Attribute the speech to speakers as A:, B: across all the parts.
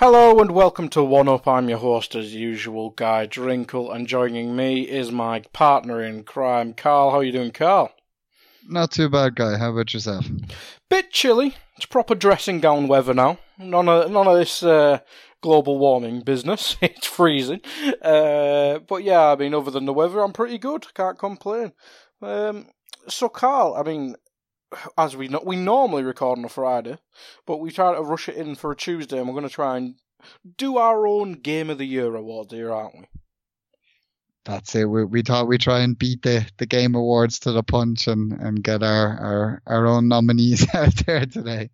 A: Hello and welcome to One Up. I'm your host as usual, Guy Drinkle, and joining me is my partner in crime, Carl. How are you doing, Carl?
B: Not too bad, guy. How about yourself?
A: Bit chilly. It's proper dressing gown weather now. None of none of this uh, global warming business. it's freezing. Uh, but yeah, I mean, other than the weather, I'm pretty good. Can't complain. Um, so, Carl, I mean, as we know, we normally record on a Friday, but we try to rush it in for a Tuesday, and we're going to try and do our own Game of the Year award here, aren't we?
B: That's it. We, we thought we'd try and beat the, the game awards to the punch and, and get our, our, our own nominees out there today.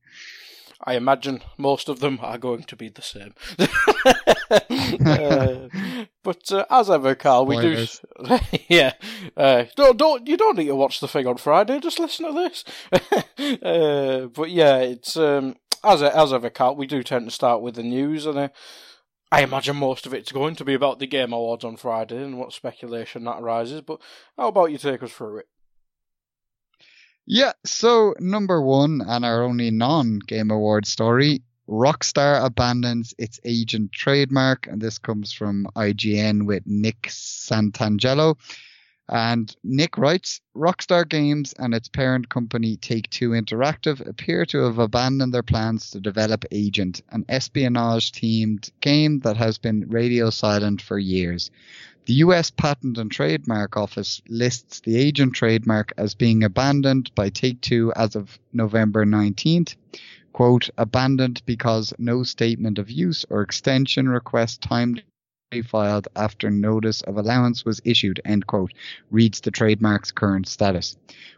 A: I imagine most of them are going to be the same. uh, but uh, as ever, Carl, we do. yeah, uh, don't don't you don't need to watch the thing on Friday. Just listen to this. Uh, but yeah, it's um, as as ever, Carl. We do tend to start with the news, and uh, I imagine most of it's going to be about the Game Awards on Friday and what speculation that arises. But how about you take us through it?
B: Yeah, so number one and our only non Game Award story Rockstar abandons its agent trademark, and this comes from IGN with Nick Santangelo. And Nick writes Rockstar Games and its parent company Take Two Interactive appear to have abandoned their plans to develop Agent, an espionage themed game that has been radio silent for years. The US Patent and Trademark Office lists the Agent trademark as being abandoned by Take Two as of November 19th. Quote, abandoned because no statement of use or extension request timely filed after notice of allowance was issued, end quote, reads the trademark's current status.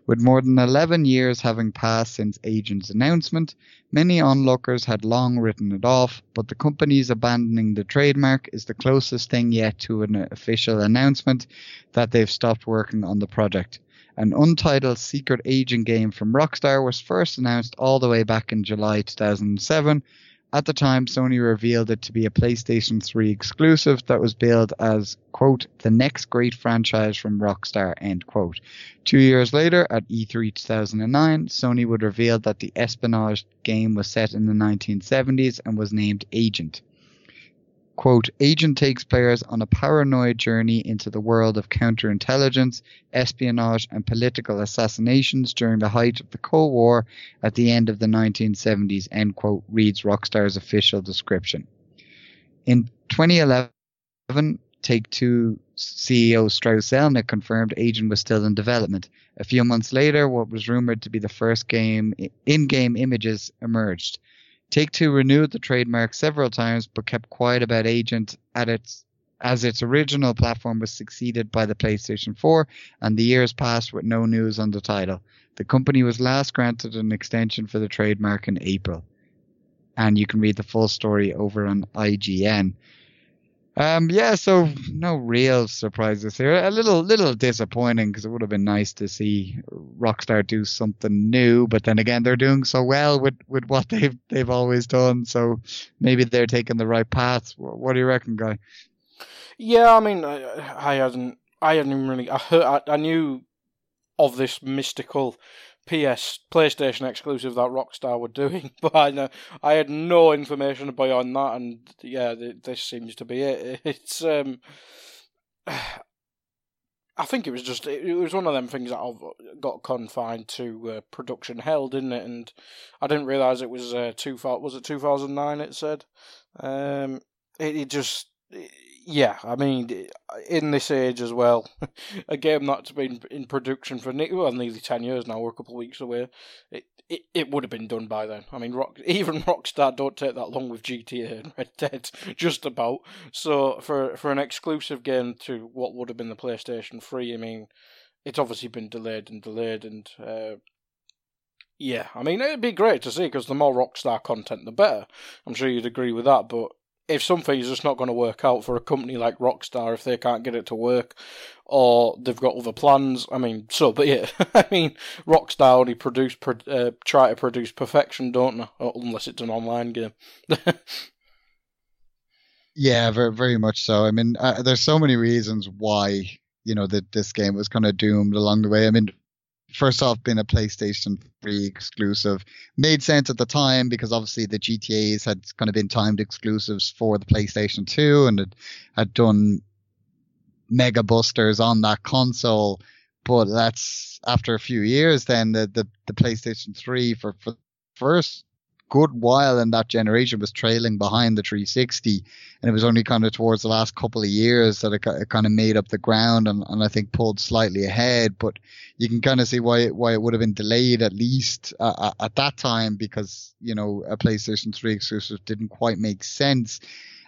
B: With more than 11 years having passed since Agent's announcement, many onlookers had long written it off, but the company's abandoning the trademark is the closest thing yet to an official announcement that they've stopped working on the project. An untitled secret agent game from Rockstar was first announced all the way back in July 2007 at the time, Sony revealed it to be a PlayStation 3 exclusive that was billed as, quote, the next great franchise from Rockstar, end quote. Two years later, at E3 2009, Sony would reveal that the espionage game was set in the 1970s and was named Agent. Quote, Agent takes players on a paranoid journey into the world of counterintelligence, espionage, and political assassinations during the height of the Cold War at the end of the 1970s, end quote, reads Rockstar's official description. In 2011, Take Two CEO Strauss Zelnick confirmed Agent was still in development. A few months later, what was rumored to be the first game in-game images emerged. Take Two renewed the trademark several times, but kept quiet about Agent at its as its original platform was succeeded by the PlayStation 4, and the years passed with no news on the title. The company was last granted an extension for the trademark in April. And you can read the full story over on IGN. Um, yeah, so no real surprises here. A little, little disappointing because it would have been nice to see Rockstar do something new, but then again, they're doing so well with, with what they've they've always done. So maybe they're taking the right path. What do you reckon, guy?
A: Yeah, I mean, I, I hadn't, I hadn't really, I heard, I, I knew of this mystical PS PlayStation exclusive that Rockstar were doing, but I know I had no information beyond that, and yeah, this seems to be it. It's um, I think it was just it was one of them things that I've got confined to uh, production hell, didn't it? And I didn't realize it was uh, two was it two thousand nine? It said, um, it, it just. Yeah, I mean, in this age as well, a game that's been in production for well, nearly ten years now, we're a couple of weeks away. It, it it would have been done by then. I mean, Rock even Rockstar don't take that long with GTA and Red Dead, just about. So for for an exclusive game to what would have been the PlayStation Three, I mean, it's obviously been delayed and delayed, and uh, yeah, I mean, it'd be great to see because the more Rockstar content, the better. I'm sure you'd agree with that, but if something's just not going to work out for a company like Rockstar if they can't get it to work or they've got other plans, I mean, so but yeah, I mean, Rockstar only produce uh, try to produce perfection, don't they? Unless it's an online game.
B: yeah, very very much so. I mean, uh, there's so many reasons why you know that this game was kind of doomed along the way. I mean, first off, being a PlayStation 3 exclusive made sense at the time because obviously the GTAs had kind of been timed exclusives for the PlayStation 2 and had, had done mega busters on that console. But that's after a few years, then the, the, the PlayStation 3 for, for first good while in that generation was trailing behind the 360 and it was only kind of towards the last couple of years that it, it kind of made up the ground and, and I think pulled slightly ahead but you can kind of see why why it would have been delayed at least uh, at that time because you know a PlayStation 3 exclusive didn't quite make sense.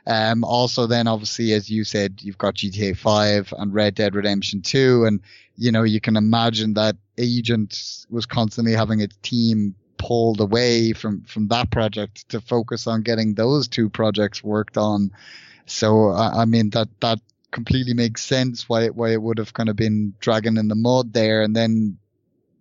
B: Um, also then obviously as you said you've got GTA 5 and Red Dead Redemption 2 and you know you can imagine that agent was constantly having its team pulled away from from that project to focus on getting those two projects worked on. So I, I mean that that completely makes sense why it, why it would have kind of been dragging in the mud there. And then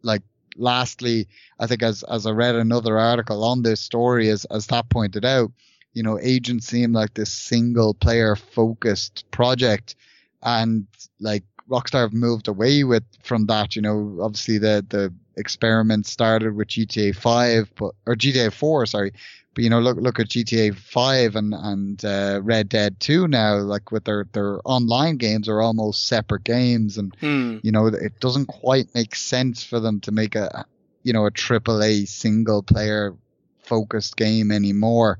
B: like lastly, I think as as I read another article on this story, as as that pointed out, you know, agents seem like this single player focused project, and like Rockstar have moved away with from that. You know, obviously the the experiment started with GTA 5, but or GTA 4, sorry. But you know, look look at GTA 5 and and uh, Red Dead 2 now. Like with their their online games are almost separate games, and
A: hmm.
B: you know it doesn't quite make sense for them to make a you know a triple A single player focused game anymore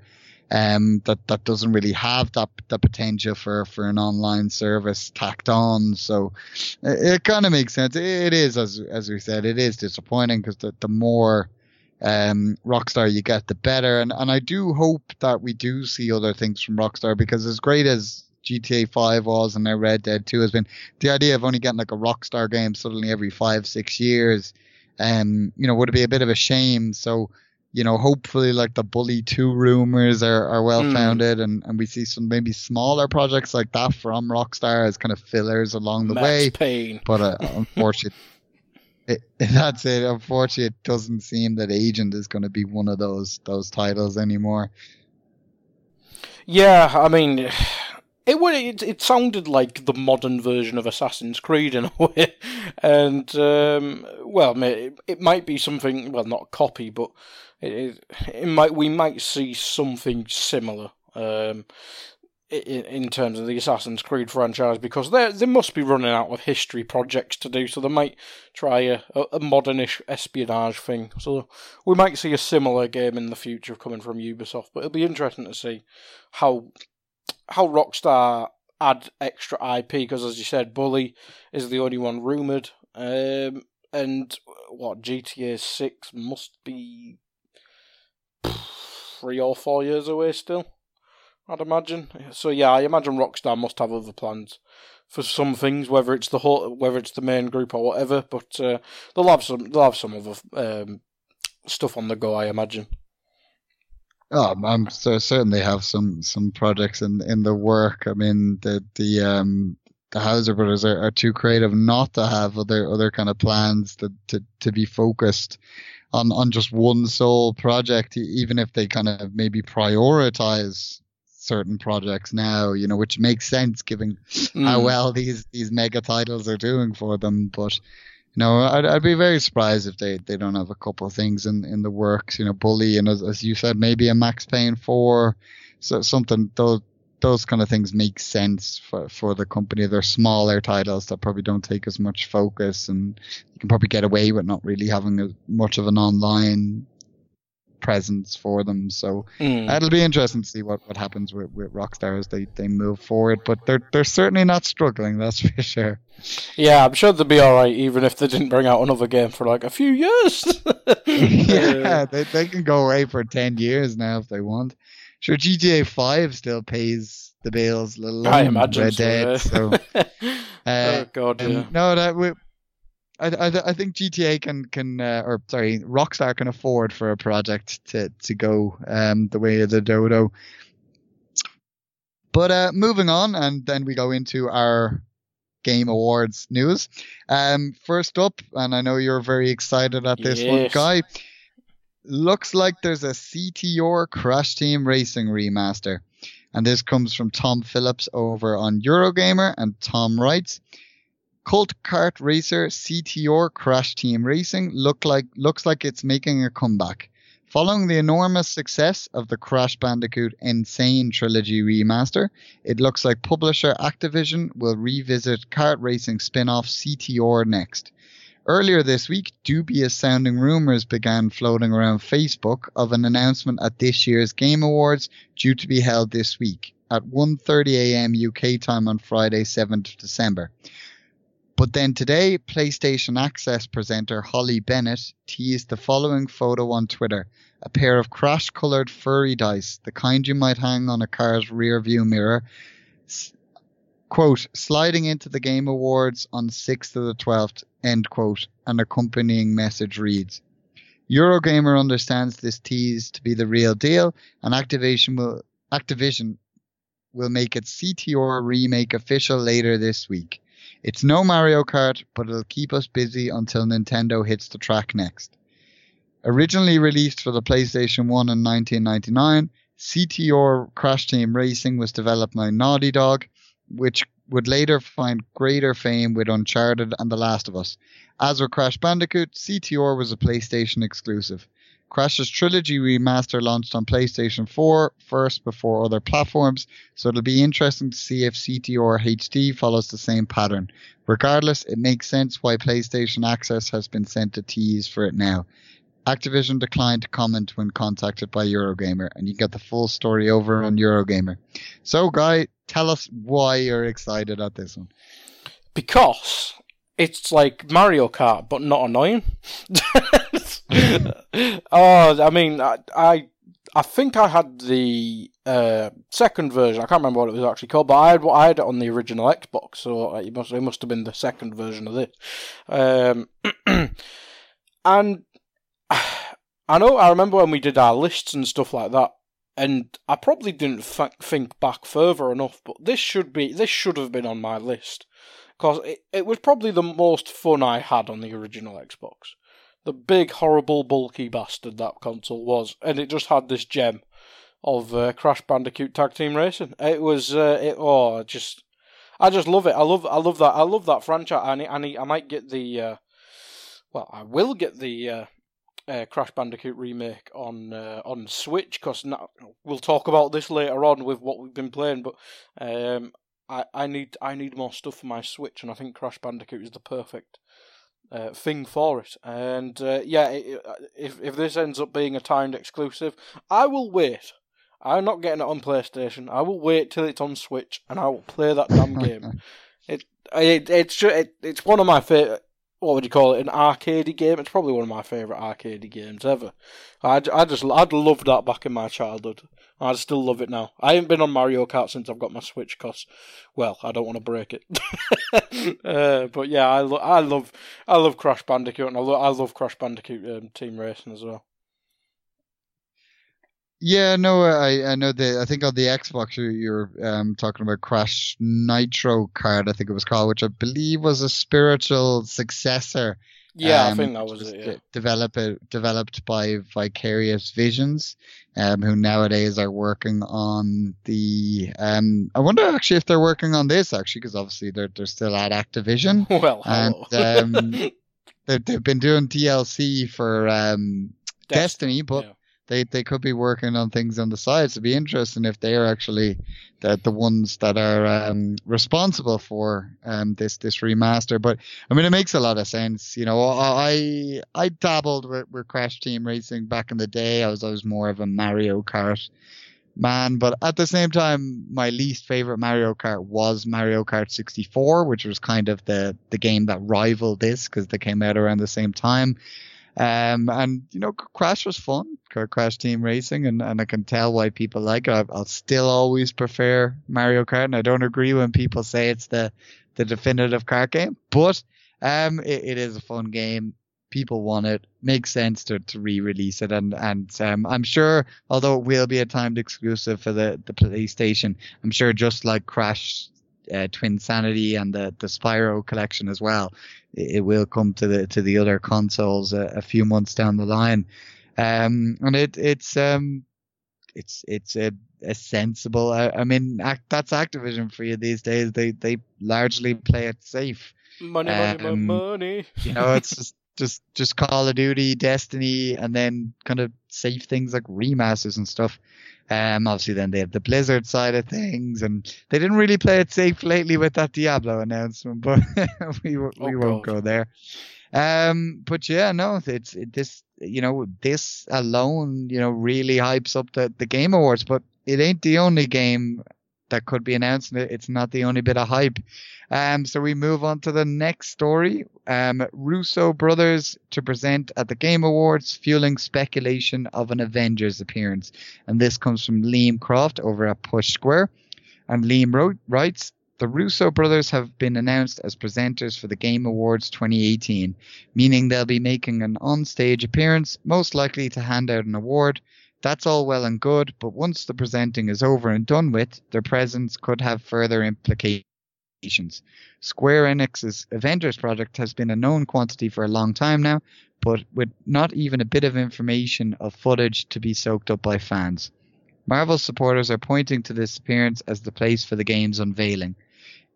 B: um, that that doesn't really have that the potential for for an online service tacked on. So it, it kind of makes sense. It is as as we said, it is disappointing because the the more um, Rockstar you get, the better. And and I do hope that we do see other things from Rockstar because as great as GTA 5 was and now Red Dead 2 has been, the idea of only getting like a Rockstar game suddenly every five six years, um, you know, would be a bit of a shame. So you know, hopefully like the Bully 2 rumors are, are well hmm. founded mm. and, and we see some maybe smaller projects like that from Rockstar as kind of fillers along the
A: Max
B: way.
A: Payne.
B: But uh, unfortunately, it, that's it. Unfortunately, it doesn't seem that Agent is going to be one of those those titles anymore.
A: Yeah, I mean, it would. It, it sounded like the modern version of Assassin's Creed in a way, and um, well, it, it might be something. Well, not a copy, but it, it might we might see something similar. Um, in, in terms of the Assassin's Creed franchise because they they must be running out of history projects to do, so they might try a, a modernish espionage thing. So we might see a similar game in the future coming from Ubisoft, but it'll be interesting to see how how Rockstar add extra IP because, as you said, Bully is the only one rumored, um, and what GTA Six must be three or four years away still. I'd imagine. So yeah, I imagine Rockstar must have other plans for some things, whether it's the whole, whether it's the main group or whatever. But uh, they'll have some, they'll have some other um, stuff on the go, I imagine.
B: Oh, I'm so certainly have some some projects in in the work. I mean, the the um the Houser brothers are, are too creative not to have other other kind of plans to to to be focused on on just one sole project, even if they kind of maybe prioritize certain projects now, you know, which makes sense given mm. how well these these mega titles are doing for them. But you know, I'd, I'd be very surprised if they, they don't have a couple of things in, in the works. You know, Bully and as, as you said, maybe a Max Payne four, so something those those kind of things make sense for for the company. They're smaller titles that probably don't take as much focus, and you can probably get away with not really having a, much of an online presence for them. So mm. it'll be interesting to see what, what happens with, with Rockstar as they, they move forward. But they're they're certainly not struggling, that's for sure.
A: Yeah, I'm sure they'll be all right, even if they didn't bring out another game for like a few years.
B: yeah, they they can go away for ten years now if they want. Sure, GTA Five still pays the bills, little I imagine Red so, Dead. So, uh,
A: oh god, yeah.
B: no, that we I, I, I think GTA can can uh, or sorry Rockstar can afford for a project to to go um, the way of the dodo. But uh, moving on, and then we go into our game awards news. Um, first up, and I know you're very excited at this yes. one, guy. Looks like there's a CTR Crash Team Racing remaster, and this comes from Tom Phillips over on Eurogamer, and Tom writes. Cult kart racer CTR Crash Team Racing look like, looks like it's making a comeback. Following the enormous success of the Crash Bandicoot N. Sane Trilogy remaster, it looks like publisher Activision will revisit kart racing spin off CTR next. Earlier this week, dubious sounding rumors began floating around Facebook of an announcement at this year's Game Awards due to be held this week at 1:30 a.m. UK time on Friday, 7th December. But then today, PlayStation Access presenter Hollie Bennett teased the following photo on Twitter a pair of crash colored furry dice, the kind you might hang on a car's rear view mirror. Quote, sliding into the Game Awards on 6th of the 12th, end quote, an accompanying message reads. Eurogamer understands this tease to be the real deal, and Activision will, Activision will make its CTR remake official later this week. It's no Mario Kart, but it'll keep us busy until Nintendo hits the track next. Originally released for the PlayStation 1 in 1999, CTR Crash Team Racing was developed by Naughty Dog, which would later find greater fame with Uncharted and The Last of Us. As with Crash Bandicoot, CTR was a PlayStation exclusive. Crash's Trilogy remaster launched on PlayStation 4 first before other platforms, so it'll be interesting to see if CTR HD follows the same pattern. Regardless, it makes sense why PlayStation Access has been sent to tease for it now. Activision declined to comment when contacted by Eurogamer, and you get the full story over on Eurogamer. So, Guy, tell us why you're excited at this one.
A: Because it's like Mario Kart, but not annoying. oh, I mean, I, I, I think I had the uh, second version. I can't remember what it was actually called, but I had I had it on the original Xbox, so it must it must have been the second version of this. Um, and I know I remember when we did our lists and stuff like that, and I probably didn't th- think back further enough. But this should be this should have been on my list because it, it was probably the most fun I had on the original Xbox the big, horrible, bulky bastard that console was, and it just had this gem of uh, Crash Bandicoot Tag Team Racing. It was, uh, it, oh, just, I just love it. I love, I love that. I love that franchise. I, need, I, need, I might get the, uh, well, I will get the uh, Crash Bandicoot remake on uh, on Switch because we'll talk about this later on with what we've been playing. But um, I, I need I need more stuff for my Switch, and I think Crash Bandicoot is the perfect uh, thing for it. And uh, yeah, uh, if if this ends up being a timed exclusive, I will wait. I'm not getting it on PlayStation. I will wait till it's on Switch, and I will play that damn game. it, it it's it, it's one of my favorite. What would you call it? An arcade game. It's probably one of my favorite arcade games ever. I, I just I'd loved that back in my childhood. I still love it now. I haven't been on Mario Kart since I've got my Switch because, well, I don't want to break it. uh, but yeah, I, lo- I love I love Crash Bandicoot and I, lo- I love Crash Bandicoot um, Team Racing as well.
B: Yeah, no, I I know the I think on the Xbox you're, you're um, talking about Crash Nitro Kart, I think it was called, which I believe was a spiritual successor.
A: Yeah,
B: um,
A: I think that was it. Yeah.
B: de- develop it, developed by Vicarious Visions, um, who nowadays are working on the. Um, I wonder actually if they're working on this actually, because obviously they're they're still at Activision.
A: Well,
B: And,
A: hello.
B: um, They've, they've been doing DLC for um, Destiny, but
A: yeah.
B: They they could be working on things on the side. So it'd be interesting if they are actually the the ones that are um, responsible for um, this this remaster. But I mean, it makes a lot of sense. You know, I I dabbled with, with Crash Team Racing back in the day. I was always more of a Mario Kart man, but at the same time, my least favorite Mario Kart was Mario Kart 64, which was kind of the the game that rivaled this because they came out around the same time. Um, and you know, Crash was fun, Crash Team Racing, and, and I can tell why people like it. I- I'll still always prefer Mario Kart, and I don't agree when people say it's the the definitive kart game, but um, it, it is a fun game. People want it. Makes sense to, to re-release it, and and um, I'm sure, although it will be a timed exclusive for the the PlayStation, I'm sure just like Crash uh, Twinsanity and the the Spyro collection as well, it, it will come to the to the other consoles a, a few months down the line. Um, and it it's um it's it's a, a sensible. I, I mean, act, that's Activision for you these days. They they largely play it safe.
A: money, money,
B: um,
A: money, money.
B: You know, it's just just just Call of Duty, Destiny, and then kind of safe things like remasters and stuff. Um, obviously then they have the Blizzard side of things, and they didn't really play it safe lately with that Diablo announcement, but we we
A: Oh,
B: won't
A: God.
B: go there. Um, but yeah, no, it's it, this, you know, this alone, you know, really hypes up the the Game Awards, but it ain't the only game that could be announced. and It's not the only bit of hype. Um, so we move on to the next story. Um, Russo brothers to present at the Game Awards, fueling speculation of an Avengers appearance. And this comes from Liam Croft over at Push Square. And Liam wrote, writes, the Russo brothers have been announced as presenters for the Game Awards 2018, meaning they'll be making an on-stage appearance, most likely to hand out an award. That's all well and good, but once the presenting is over and done with, their presence could have further implications. Square Enix's Avengers project has been a known quantity for a long time now, but with not even a bit of information of footage to be soaked up by fans. Marvel supporters are pointing to this appearance as the place for the game's unveiling.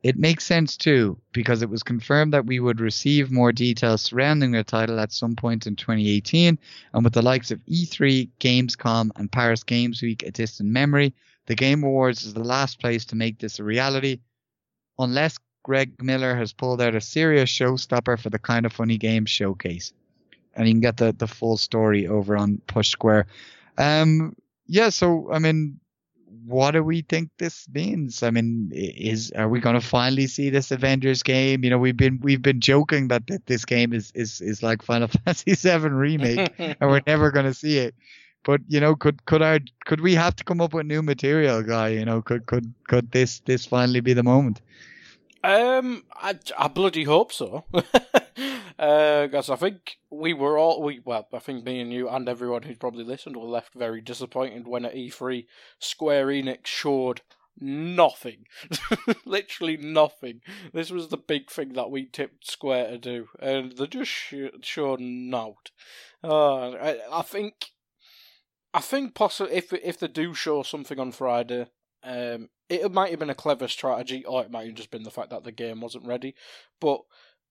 B: It makes sense too, because it was confirmed that we would receive more details surrounding the title at some point in 2018, and with the likes of E3, Gamescom, and Paris Games Week a distant memory, the Game Awards is the last place to make this a reality, unless Greg Miller has pulled out a serious showstopper for the kind of funny game showcase. And you can get the, the full story over on Push Square. Um, yeah, so I mean, what do we think this means? I mean, is are we going to finally see this Avengers game? You know, we've been we've been joking that th- this game is is is like Final Fantasy VII remake, and we're never going to see it. But you know, could could our could we have to come up with new material, guy? You know, could could could this this finally be the moment?
A: Um, I, I bloody hope so. Because I think we were all we well, I think me and you and everyone who's probably listened were left very disappointed when at E3 Square Enix showed nothing, literally nothing. This was the big thing that we tipped Square to do, and they just sh- showed naught. Uh, I, I think, I think possibly if if they do show something on Friday, um, it might have been a clever strategy, or it might have just been the fact that the game wasn't ready. But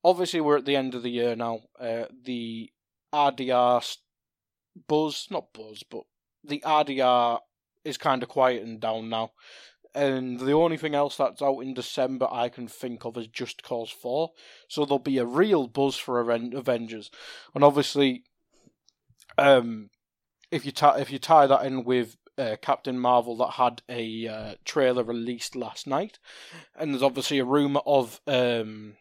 A: obviously, we're at the end of the year now. Uh, the RDR buzz, not buzz, but the RDR is kind of quieting down now. And the only thing else that's out in December I can think of is Just Cause 4. So there'll be a real buzz for Aven- Avengers. And obviously, um, if you tie if you tie that in with uh, Captain Marvel that had a uh, trailer released last night, and there's obviously a rumor of um,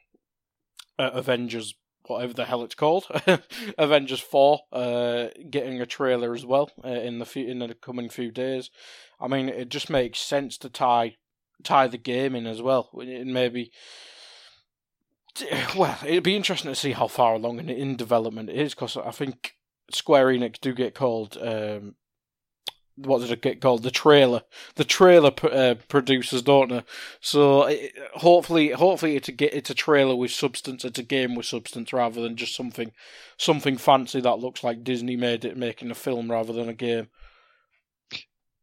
A: uh, Avengers, whatever the hell it's called, Avengers Four, uh, getting a trailer as well uh, in the few, in the coming few days. I mean, it just makes sense to tie tie the game in as well, and maybe. Well, it'd be interesting to see how far along in, in development it is, because I think Square Enix do get called um, what does it get called? The trailer, the trailer uh, producers, don't they? So it, hopefully, hopefully it's a it's a trailer with substance. It's a game with substance rather than just something something fancy that looks like Disney made it making a film rather than a game.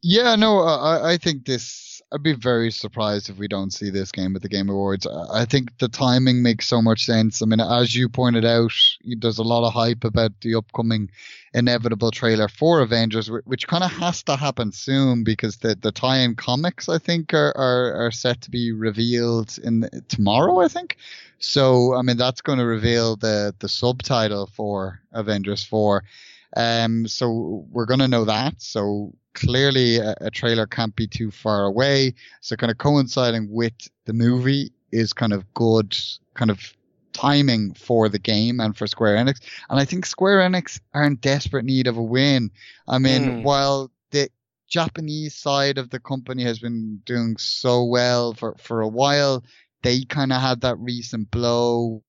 B: Yeah, no, I, I think this I'd be very surprised if we don't see this game at the Game Awards. I think the timing makes so much sense. I mean, as you pointed out, there's a lot of hype about the upcoming inevitable trailer for Avengers, which kind of has to happen soon because the, the tie-in comics, I think, are, are, are set to be revealed in tomorrow, I think. So, I mean, that's going to reveal the, the subtitle for Avengers 4. Um, so we're going to know that. So clearly a, a, trailer can't be too far away. So kind of coinciding with the movie is kind of good kind of timing for the game and for Square Enix. And I think Square Enix are in desperate need of a win. I mean, mm. while the Japanese side of the company has been doing so well for, for a while, they kind of had that recent blow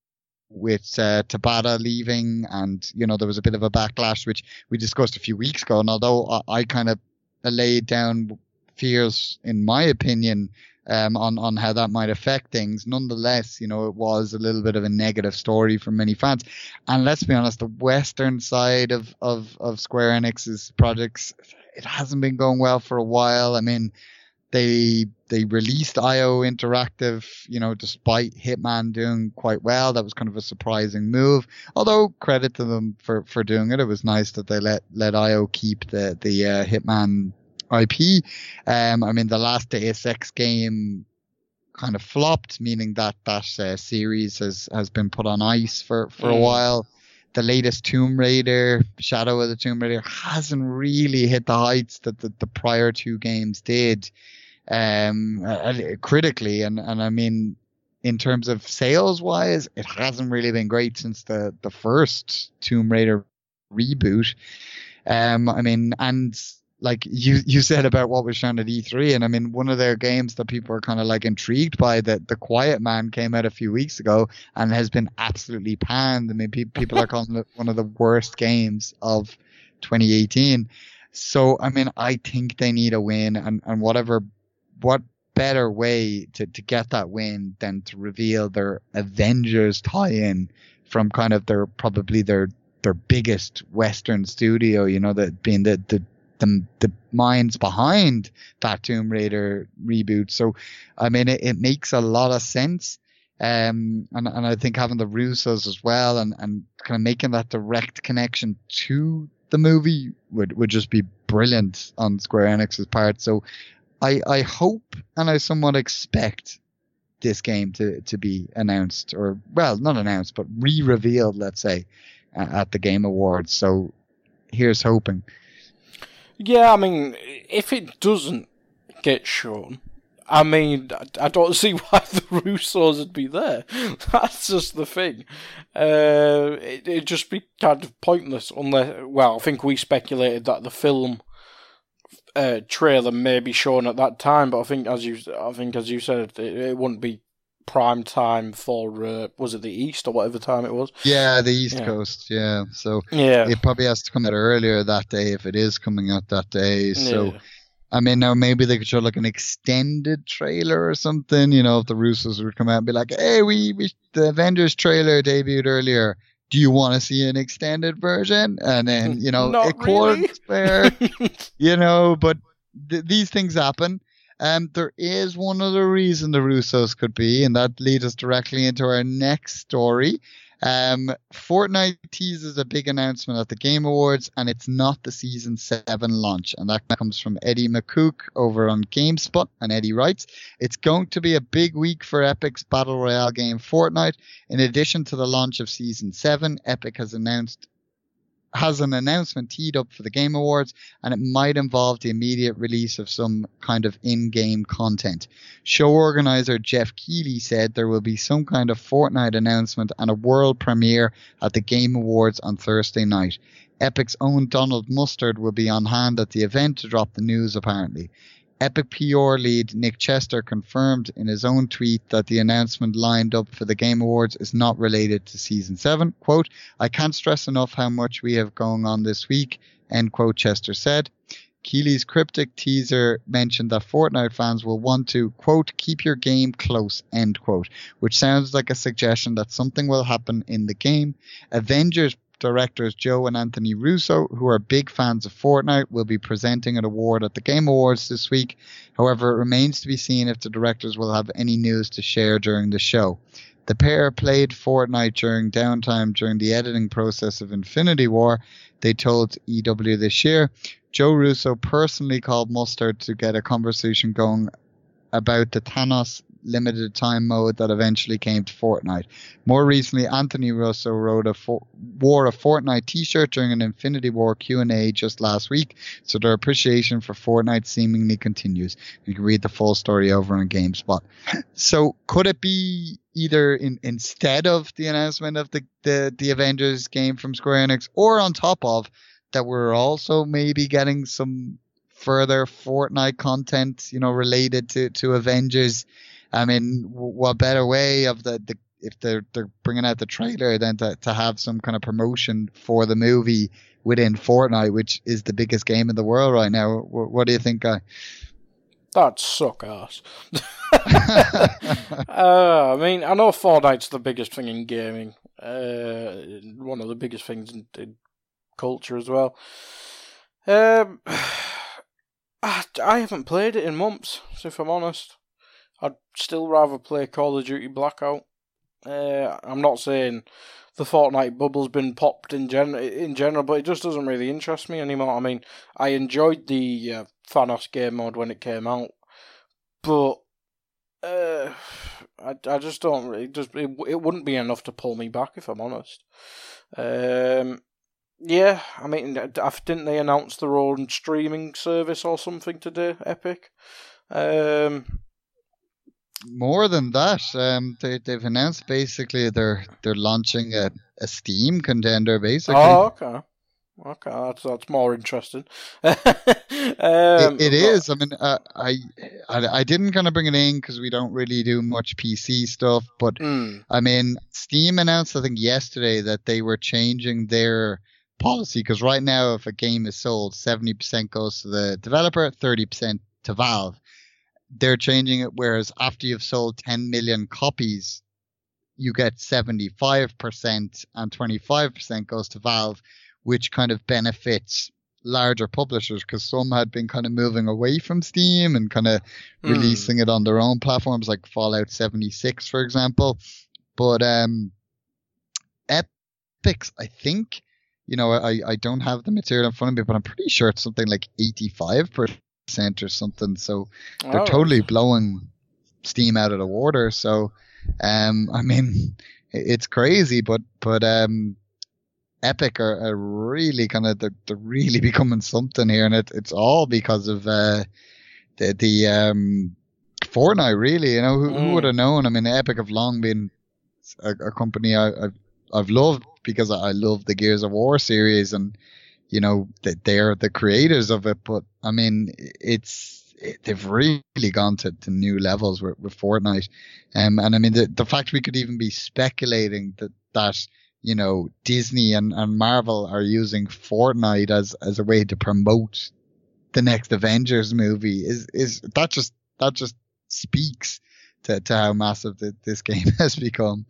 B: with uh, Tabata leaving, and you know there was a bit of a backlash, which we discussed a few weeks ago. And although I, I kind of laid down fears, in my opinion, um, on on how that might affect things. Nonetheless, you know, it was a little bit of a negative story for many fans. And let's be honest, the western side of of of Square Enix's projects, it hasn't been going well for a while. I mean, they they released IO Interactive, you know, despite Hitman doing quite well. That was kind of a surprising move. Although credit to them for, for doing it. It was nice that they let let IO keep the the uh, Hitman IP. Um, I mean, the last Deus Ex game kind of flopped, meaning that that uh, series has has been put on ice for for mm. a while. The latest Tomb Raider, Shadow of the Tomb Raider, hasn't really hit the heights that the, the prior two games did um, uh, critically, and and I mean, in terms of sales wise, it hasn't really been great since the the first Tomb Raider reboot. Um, I mean, and like you you said about what was shown at E3, and I mean, one of their games that people are kind of like intrigued by that the Quiet Man came out a few weeks ago and has been absolutely panned. I mean, pe- people are calling it one of the worst games of 2018. So, I mean, I think they need a win, and and whatever what better way to, to get that win than to reveal their Avengers tie-in from kind of their probably their their biggest Western studio, you know, that being the the the, the minds behind that Tomb Raider reboot. So, I mean, it, it makes a lot of sense. Um, and, and I think having the Russos as well and, and kind of making that direct connection to the movie would, would just be brilliant on Square Enix's part. So I, I hope and I somewhat expect this game to, to be announced or well not announced but re-revealed let's say at the game awards so here's hoping
A: yeah i mean if it doesn't get shown i mean i don't see why the russos would be there. That's just the thing. Uh, it, it'd just be kind of pointless unless well i think we speculated that the film uh, trailer may be shown at that time, but I think as you, I think as you said, it, it wouldn't be prime time for uh, was it the east or whatever time it was?
B: Yeah, the east yeah. coast. Yeah, so
A: yeah,
B: it probably has to come out earlier that day if it is coming out that day. So. Yeah. I mean, now maybe they could show like an extended trailer or something. You know, if the Russos would come out and be like, "Hey, we, we the Avengers trailer debuted earlier do you want to see an extended version? And then, you know,
A: Not
B: a quarter spare, you know, but th- these things happen. Um, there is one other reason the Russos could be, and that leads us directly into our next story. Um, Fortnite teases a big announcement at the Game Awards, and it's not the season seven launch. And that comes from Eddie Makuch over on GameSpot. And Eddie writes, "It's going to be a big week for Epic's battle royale game Fortnite. In addition to the launch of season seven, Epic has announced has an announcement teed up for the Game Awards, and it might involve the immediate release of some kind of in-game content. Show organizer Geoff Keighley said there will be some kind of Fortnite announcement and a world premiere at the Game Awards on Thursday night. Epic's own Donald Mustard will be on hand at the event to drop the news apparently. Epic PR lead Nick Chester confirmed in his own tweet that the announcement lined up for the Game Awards is not related to Season 7. Quote, I can't stress enough how much we have going on this week, end quote, Chester said. Keighley's cryptic teaser mentioned that Fortnite fans will want to, quote, keep your game close, end quote, which sounds like a suggestion that something will happen in the game. Avengers directors Joe and Anthony Russo, who are big fans of Fortnite, will be presenting an award at the Game Awards this week. However, it remains to be seen if the directors will have any news to share during the show. The pair played Fortnite during downtime during the editing process of Infinity War, they told EW this year. Joe Russo personally called Mustard to get a conversation going about the Thanos limited time mode that eventually came to Fortnite. More recently, Anthony Russo wrote a for, wore a Fortnite T-shirt during an Infinity War Q&A just last week, so their appreciation for Fortnite seemingly continues. You can read the full story over on GameSpot. So, could it be either in, instead of the announcement of the, the the Avengers game from Square Enix, or on top of that, we're also maybe getting some further Fortnite content, you know, related to to Avengers I mean, what better way of the, the if they're they're bringing out the trailer than to, to have some kind of promotion for the movie within Fortnite, which is the biggest game in the world right now. What, what do you think, guy?
A: That suck ass. uh, I mean, I know Fortnite's the biggest thing in gaming, uh, one of the biggest things in, in culture as well. Um, I, I haven't played it in months, if I'm honest. I'd still rather play Call of Duty Blackout. Uh, I'm not saying the Fortnite bubble's been popped in gen in general, but it just doesn't really interest me anymore. I mean, I enjoyed the uh, Thanos game mode when it came out, but uh, I I just don't really just it, it wouldn't be enough to pull me back if I'm honest. Um, yeah, I mean, didn't they announce their own streaming service or something today? Epic. Um,
B: more than that, um, they they've announced basically they're they're launching a, a Steam contender basically.
A: Oh, okay. Okay, that's that's more interesting. um,
B: it, it is. I mean, uh, I, I I didn't kind of bring it in because we don't really do much PC stuff. But mm. I mean, Steam announced I think yesterday that they were changing their policy because right now, if a game is sold, seventy percent goes to the developer, thirty percent to Valve they're changing it. Whereas after you've sold 10 million copies, you get 75% and 25% goes to Valve, which kind of benefits larger publishers because some had been kind of moving away from Steam and kind of mm. releasing it on their own platforms like Fallout 76, for example. But um, Epic's, I think, you know, I, I don't have the material in front of me, but I'm pretty sure it's something like 85% percent or something. So they're oh. totally blowing steam out of the water. So, um, I mean, it's crazy, but but um, Epic are, are really kind of they're, they're, really becoming something here, and it, it's all because of uh, the the um, Fortnite. Really, you know, who, mm. who would have known? I mean, Epic have long been a, a company I, have I've loved because I love the Gears of War series and you know, that they're the creators of it. But I mean, it's, it, they've really gone to, to new levels with, with Fortnite. Um, and I mean, the, the fact we could even be speculating that, that, you know, Disney and, and Marvel are using Fortnite as, as a way to promote the next Avengers movie is, is that just, that just speaks to, to how massive the, this game has become.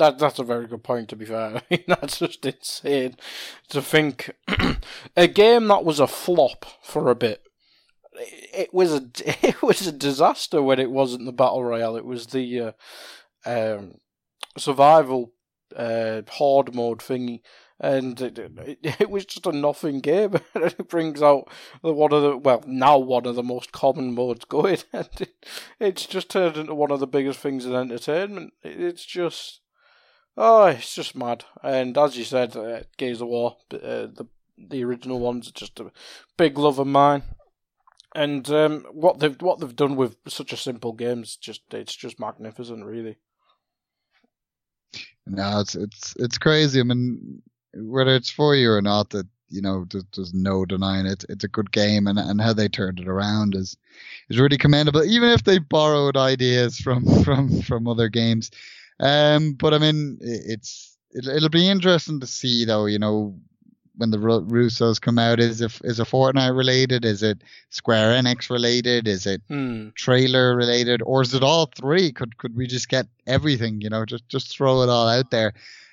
A: That that's a very good point. To be fair, I mean, that's just insane to think a game that was a flop for a bit. It was a it was a disaster when it wasn't the battle royale. It was the uh, um, survival uh, horde mode thingy, and it, it, it, was just a nothing game. it brings out one of the well now one of the most common modes going, and it, it's just turned into one of the biggest things in entertainment. It's just Oh, it's just mad. And as you said, uh, Gears of War, uh, the the original ones, are just a big love of mine. And um, what they've what they've done with such a simple game is just it's just magnificent, really.
B: No, it's it's it's crazy. I mean, whether it's for you or not, that you know, there's, there's, no denying it. It's a good game, and and how they turned it around is is really commendable. Even if they borrowed ideas from from from other games, um, but I mean, it's it, it'll be interesting to see though. You know, when the Russos come out? Is it is it Fortnite related? Is it Square Enix related? Is it
A: Hmm.
B: trailer related, or is it all three? Could could we just get everything? You know, just just throw it all out there.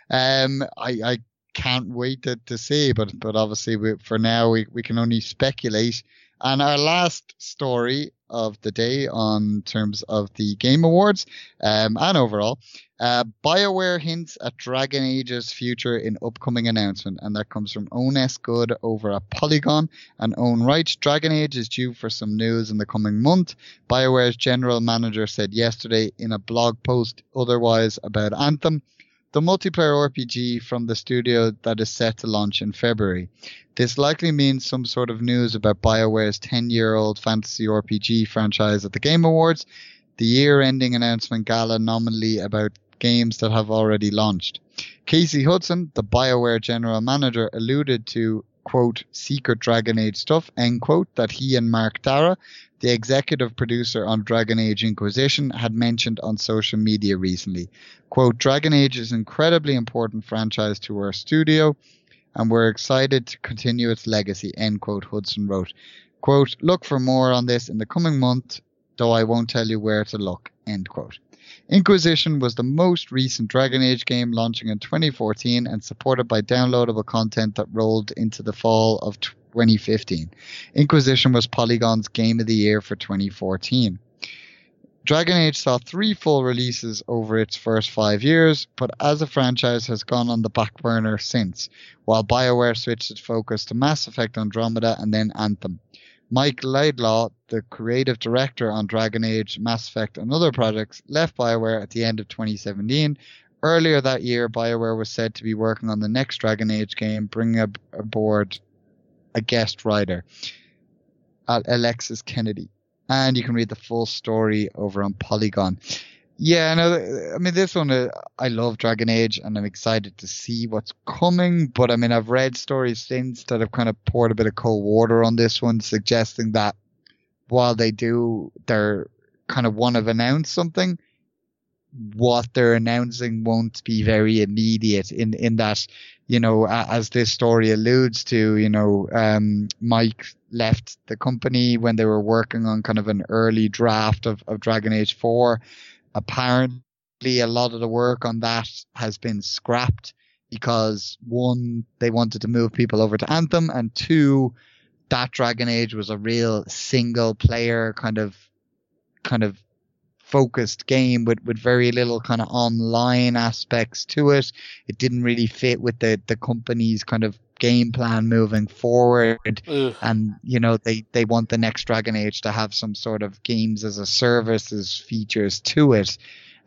B: Um, I I can't wait to, to see, but but obviously we, for now we, we can only speculate. And our last story of the day on terms of the Game Awards um, and overall, uh, BioWare hints at Dragon Age's future in upcoming announcement, and that comes from Owen S Good over at Polygon. And Owen Right, Dragon Age is due for some news in the coming month. BioWare's general manager said yesterday in a blog post otherwise about Anthem the multiplayer RPG from the studio that is set to launch in February. This likely means some sort of news about BioWare's 10 year old fantasy RPG franchise at the Game Awards, the year ending announcement gala nominally about games that have already launched. Casey Hudson, the BioWare general manager, alluded to quote secret Dragon Age stuff end quote that he and Mark Darrah, the executive producer on Dragon Age Inquisition, had mentioned on social media recently. Quote Dragon Age is an incredibly important franchise to our studio and we're excited to continue its legacy end quote Hudson wrote. Quote look for more on this in the coming month, though I won't tell you where to look end quote. Inquisition was the most recent Dragon Age game launching in 2014 and supported by downloadable content that rolled into the fall of 2015. Inquisition was Polygon's Game of the Year for 2014. Dragon Age saw three full releases over its first five years, but as a franchise has gone on the back burner since, while BioWare switched its focus to Mass Effect Andromeda and then Anthem. Mike Laidlaw, the creative director on Dragon Age, Mass Effect, and other projects, left BioWare at the end of 2017. Earlier that year, BioWare was said to be working on the next Dragon Age game, bringing ab- aboard a guest writer, Alexis Kennedy. And you can read the full story over on Polygon. Yeah, no, I mean this one. Uh, I love Dragon Age, and I'm excited to see what's coming. But I mean, I've read stories since that have kind of poured a bit of cold water on this one, suggesting that while they do, they're kind of want to announce something, what they're announcing won't be very immediate. In in that, you know, as this story alludes to, you know, um, Mike left the company when they were working on kind of an early draft of, of Dragon Age 4 apparently a lot of the work on that has been scrapped because one, they wanted to move people over to Anthem, and two, that Dragon Age was a real single player kind of kind of focused game with, with very little kind of online aspects to it. It didn't really fit with the, the company's kind of game plan moving forward.
A: Ugh.
B: And, you know, they, they want the next Dragon Age to have some sort of games as a services features to it.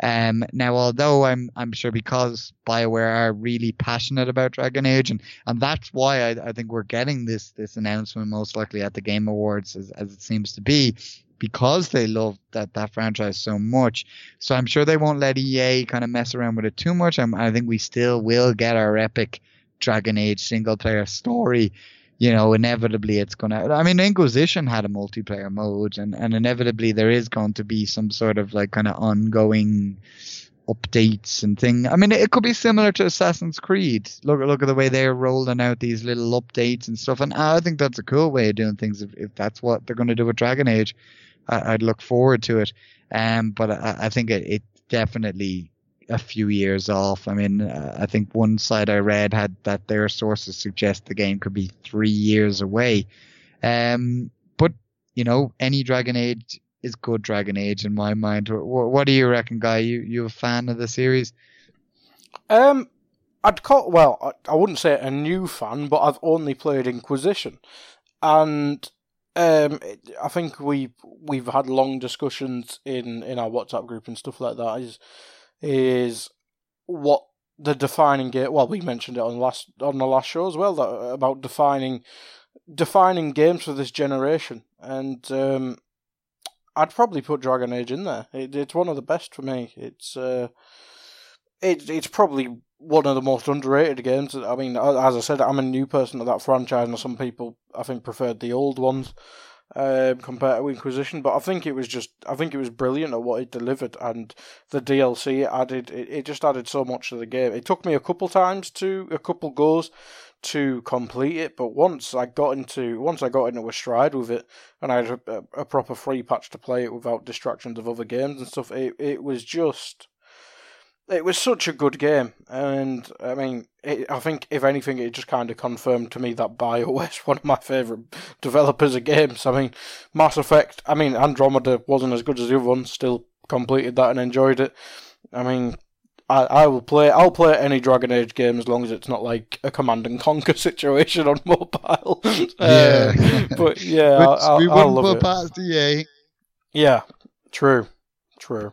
B: Um, now, although I'm I'm sure because Bioware are really passionate about Dragon Age, and, and that's why I, I think we're getting this this announcement most likely at the Game Awards, as, as it seems to be, because they love that that franchise so much. So I'm sure they won't let EA kind of mess around with it too much. I'm, I think we still will get our epic Dragon Age single player story. You know, inevitably it's gonna. I mean, Inquisition had a multiplayer mode, and and inevitably there is going to be some sort of like kind of ongoing updates and thing. I mean, it could be similar to Assassin's Creed. Look, look at the way they're rolling out these little updates and stuff. And I think that's a cool way of doing things. If, if that's what they're going to do with Dragon Age, I, I'd look forward to it. Um, but I, I think it, it definitely a few years off. I mean, uh, I think one side I read had that their sources suggest the game could be three years away. Um, but you know, any Dragon Age is good Dragon Age in my mind. What, what do you reckon, guy? You you a fan of the series?
A: Um, I'd call well, I, I wouldn't say a new fan, but I've only played Inquisition, and um, I think we we've had long discussions in in our WhatsApp group and stuff like that. Is is what the defining game? Well, we mentioned it on last on the last show as well that about defining defining games for this generation, and um, I'd probably put Dragon Age in there. It, it's one of the best for me. It's uh, it, it's probably one of the most underrated games. I mean, as I said, I'm a new person to that franchise, and some people I think preferred the old ones um, compared to Inquisition. But I think it was just, I think it was brilliant at what it delivered, and the DLC it added, it, it just added so much to the game. It took me a couple times to, a couple goes to complete it, but once I got into once I got into a stride with it, and I had a, a proper free patch to play it without distractions of other games and stuff, it it was just it was such a good game, and I mean, it, I think if anything, it just kind of confirmed to me that Bioware is one of my favorite developers of games. I mean, Mass Effect. I mean, Andromeda wasn't as good as the other one. Still completed that and enjoyed it. I mean, I, I will play. I'll play any Dragon Age game as long as it's not like a Command and Conquer situation on mobile.
B: Yeah,
A: uh, but yeah,
B: Which
A: I, I,
B: we
A: I
B: wouldn't
A: love
B: put
A: it.
B: past EA.
A: Yeah, true, true.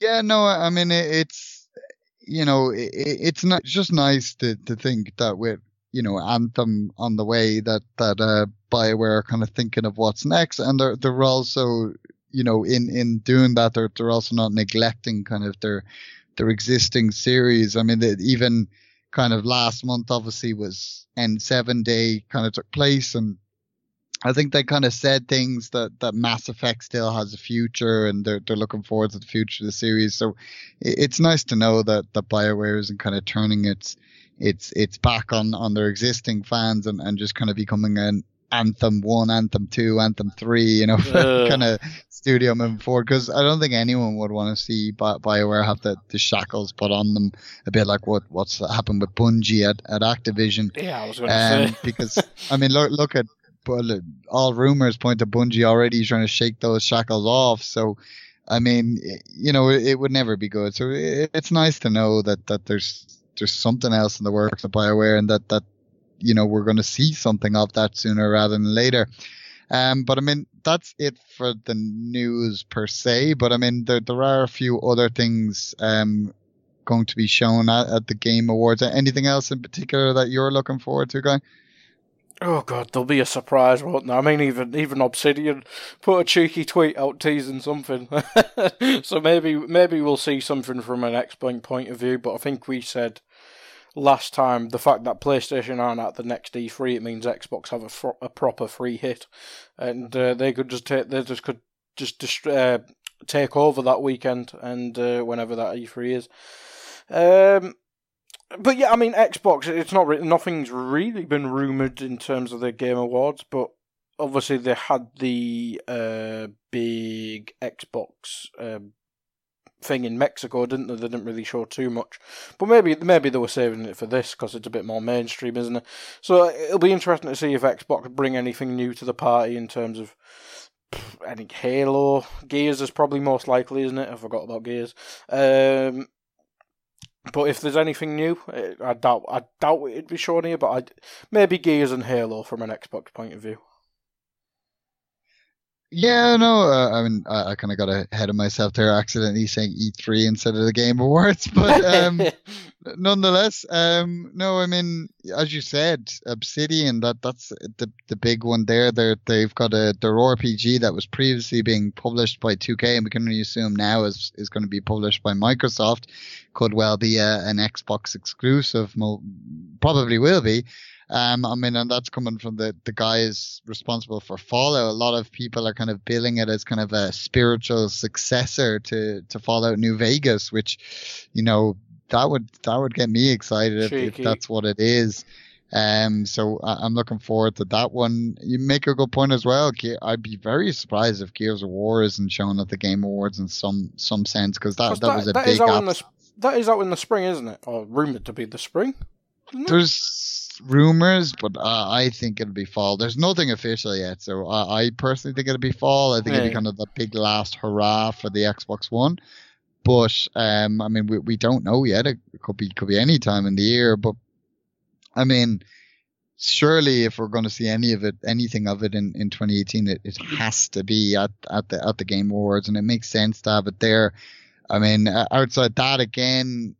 B: Yeah, no, I mean it, it's you know it, it's not it's just nice to to think that with you know Anthem on the way that that uh Bioware are kind of thinking of what's next, and they're they're also you know in in doing that they're they're also not neglecting kind of their their existing series. I mean, they, even kind of last month obviously was N7 Day kind of took place and. I think they kind of said things that, that Mass Effect still has a future and they're they're looking forward to the future of the series. So it, it's nice to know that, that BioWare isn't kind of turning its its its back on, on their existing fans and, and just kind of becoming an Anthem one, Anthem two, Anthem three, you know, kind of studio moving forward. Because I don't think anyone would want to see Bi- BioWare have the, the shackles put on them a bit like what what's happened with Bungie at, at Activision.
A: Yeah, I was going to
B: Um,
A: say
B: because I mean, look, look at all rumors point to Bungie already trying to shake those shackles off. So, I mean, you know, it, it would never be good. So it, it's nice to know that that there's there's something else in the works at Bioware, and that that you know we're going to see something of that sooner rather than later. Um, but I mean, that's it for the news per se. But I mean, there there are a few other things um going to be shown at, at the Game Awards. Anything else in particular that you're looking forward to, guy?
A: Oh god, there'll be a surprise, won't there? I mean, even even Obsidian put a cheeky tweet out teasing something, so maybe maybe we'll see something from an X-Point point of view. But I think we said last time the fact that PlayStation aren't at the next E3, it means Xbox have a, fro- a proper free hit, and uh, they could just take they just could just dist- uh, take over that weekend and uh, whenever that E3 is. Um, but yeah, I mean Xbox. It's not re- nothing's really been rumored in terms of the Game Awards, but obviously they had the uh, big Xbox um, thing in Mexico, didn't they? They didn't really show too much, but maybe maybe they were saving it for this because it's a bit more mainstream, isn't it? So it'll be interesting to see if Xbox bring anything new to the party in terms of. I think Halo, Gears is probably most likely, isn't it? I forgot about Gears. Um, but if there's anything new, eh, I doubt I doubt it'd be shown here. But I maybe Gears and Halo from an Xbox point of view.
B: Yeah, no, uh, I mean, I, I kind of got ahead of myself there, accidentally saying E3 instead of the Game Awards. But um, nonetheless, um, no, I mean, as you said, Obsidian, that that's the the big one there. They they've got a their RPG that was previously being published by 2K, and we can only assume now is is going to be published by Microsoft. Could well be a, an Xbox exclusive, probably will be. Um, I mean, and that's coming from the, the guys responsible for Fallout. A lot of people are kind of billing it as kind of a spiritual successor to, to Fallout New Vegas, which, you know, that would, that would get me excited if, if, that's what it is. Um, so I, am looking forward to that one. You make a good point as well. I'd be very surprised if Gears of War isn't shown at the Game Awards in some, some sense, because that, that, that, was a
A: that
B: big.
A: Is out the, that is out in the spring, isn't it? Or rumored to be the spring?
B: There's rumors, but uh, I think it'll be fall. There's nothing official yet, so I, I personally think it'll be fall. I think yeah. it'll be kind of the big last hurrah for the Xbox One. But um, I mean, we, we don't know yet. It could be could be any time in the year. But I mean, surely if we're going to see any of it, anything of it in, in 2018, it, it has to be at, at the at the Game Awards, and it makes sense to have it there. I mean, outside that, again,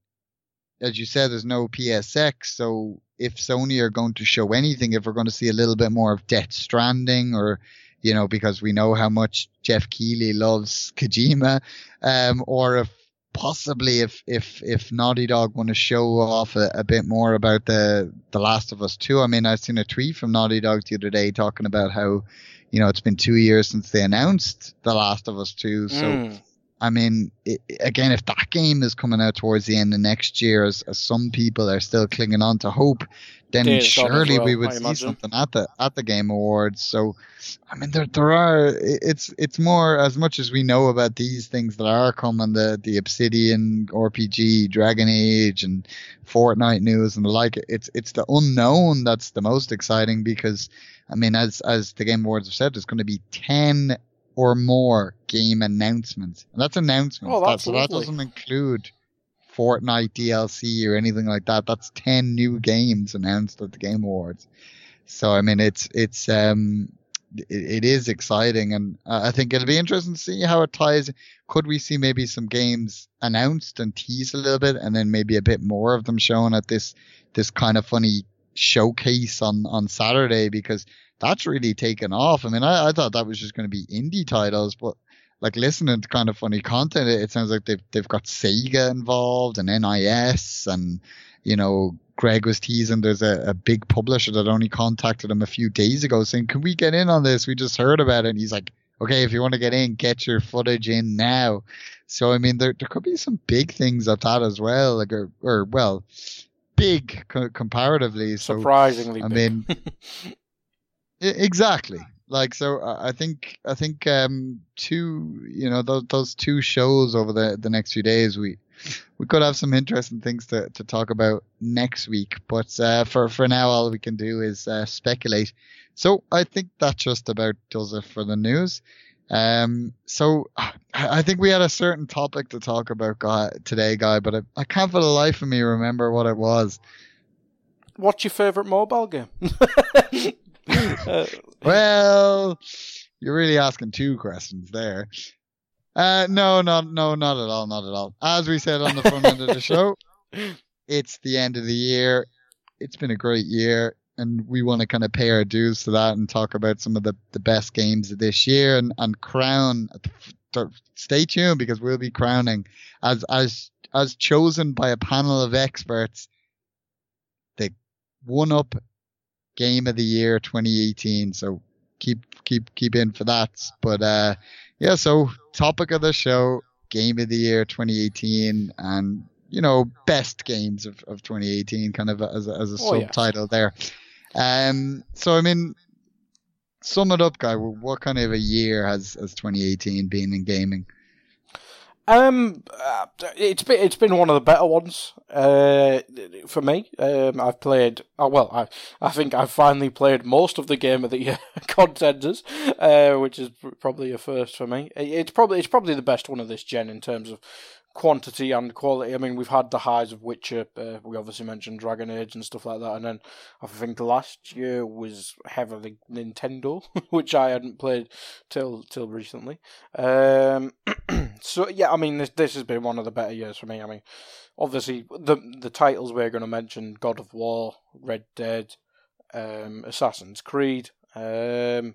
B: as you said, there's no PSX, so if Sony are going to show anything, if we're going to see a little bit more of Death Stranding or, you know, because we know how much Geoff Keighley loves Kojima, um, or if possibly if, if, if Naughty Dog want to show off a, a bit more about the, the Last of Us 2. I mean, I've seen a tweet from Naughty Dog the other day talking about how, you know, it's been two years since they announced The Last of Us 2. So, mm. I mean, it, again, if that game is coming out towards the end of next year, as, as some people are still clinging on to hope, then surely well, we would see something at the at the Game Awards. So, I mean, there there are it's it's more as much as we know about these things that are coming, the the Obsidian RPG, Dragon Age, and Fortnite news and the like. It's it's the unknown that's the most exciting because, I mean, as as the Game Awards have said, there's going to be ten or more game announcements. And that's announcements. Oh, that's that, so that doesn't include Fortnite DLC or anything like that. That's 10 new games announced at the Game Awards. So, I mean, it's, it's, um, it, it is exciting and I think it'll be interesting to see how it ties. Could we see maybe some games announced and teased a little bit and then maybe a bit more of them shown at this, this kind of funny showcase on, on Saturday because that's really taken off. I mean, I, I thought that was just going to be indie titles, but like listening to kind of funny content, it, it sounds like they've they've got Sega involved and NIS, and you know, Greg was teasing there's a, a big publisher that only contacted him a few days ago saying, "Can we get in on this? We just heard about it." And he's like, "Okay, if you want to get in, get your footage in now." So I mean, there there could be some big things at that as well, like or, or well, big co- comparatively.
A: So, Surprisingly,
B: I
A: big.
B: mean. Exactly. Like so, I think I think um two you know those those two shows over the the next few days we we could have some interesting things to, to talk about next week. But uh, for for now, all we can do is uh, speculate. So I think that just about does it for the news. Um, so I think we had a certain topic to talk about guy, today, guy, but I, I can't for the life of me remember what it was.
A: What's your favorite mobile game?
B: well, you're really asking two questions there. Uh, no, not no, not at all, not at all. As we said on the front end of the show, it's the end of the year. It's been a great year, and we want to kind of pay our dues to that and talk about some of the, the best games of this year and, and crown. Stay tuned because we'll be crowning as as as chosen by a panel of experts the one up game of the year 2018. So keep keep keep in for that. But uh, yeah, so topic of the show, game of the year 2018, and you know best games of, of 2018, kind of as a, as a oh, subtitle there. Um, so I mean, sum it up, guy. What kind of a year has has 2018 been in gaming?
A: Um, uh, it's been it's been one of the better ones uh, for me. Um, I've played oh, well. I I think I've finally played most of the game of the year contenders, uh, which is probably a first for me. It's probably it's probably the best one of this gen in terms of quantity and quality. I mean, we've had the highs of Witcher. Uh, we obviously mentioned Dragon Age and stuff like that, and then I think last year was heavily Nintendo, which I hadn't played till till recently. Um, so yeah, I mean, this this has been one of the better years for me. I mean, obviously the the titles we're going to mention: God of War, Red Dead, um, Assassin's Creed, um,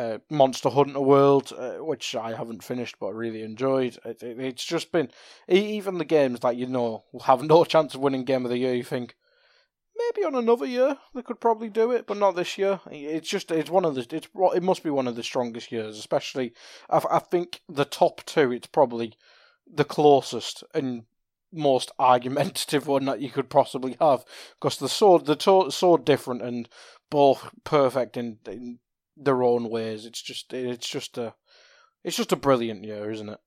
A: uh, Monster Hunter World, uh, which I haven't finished but really enjoyed. It, it, it's just been even the games that you know have no chance of winning Game of the Year. You think maybe on another year they could probably do it, but not this year. It's just it's one of the it's it must be one of the strongest years, especially. I, I think the top two. It's probably the closest and most argumentative one that you could possibly have because the sword the to- so different and both perfect in, in their own ways. It's just it's just a it's just a brilliant year, isn't it?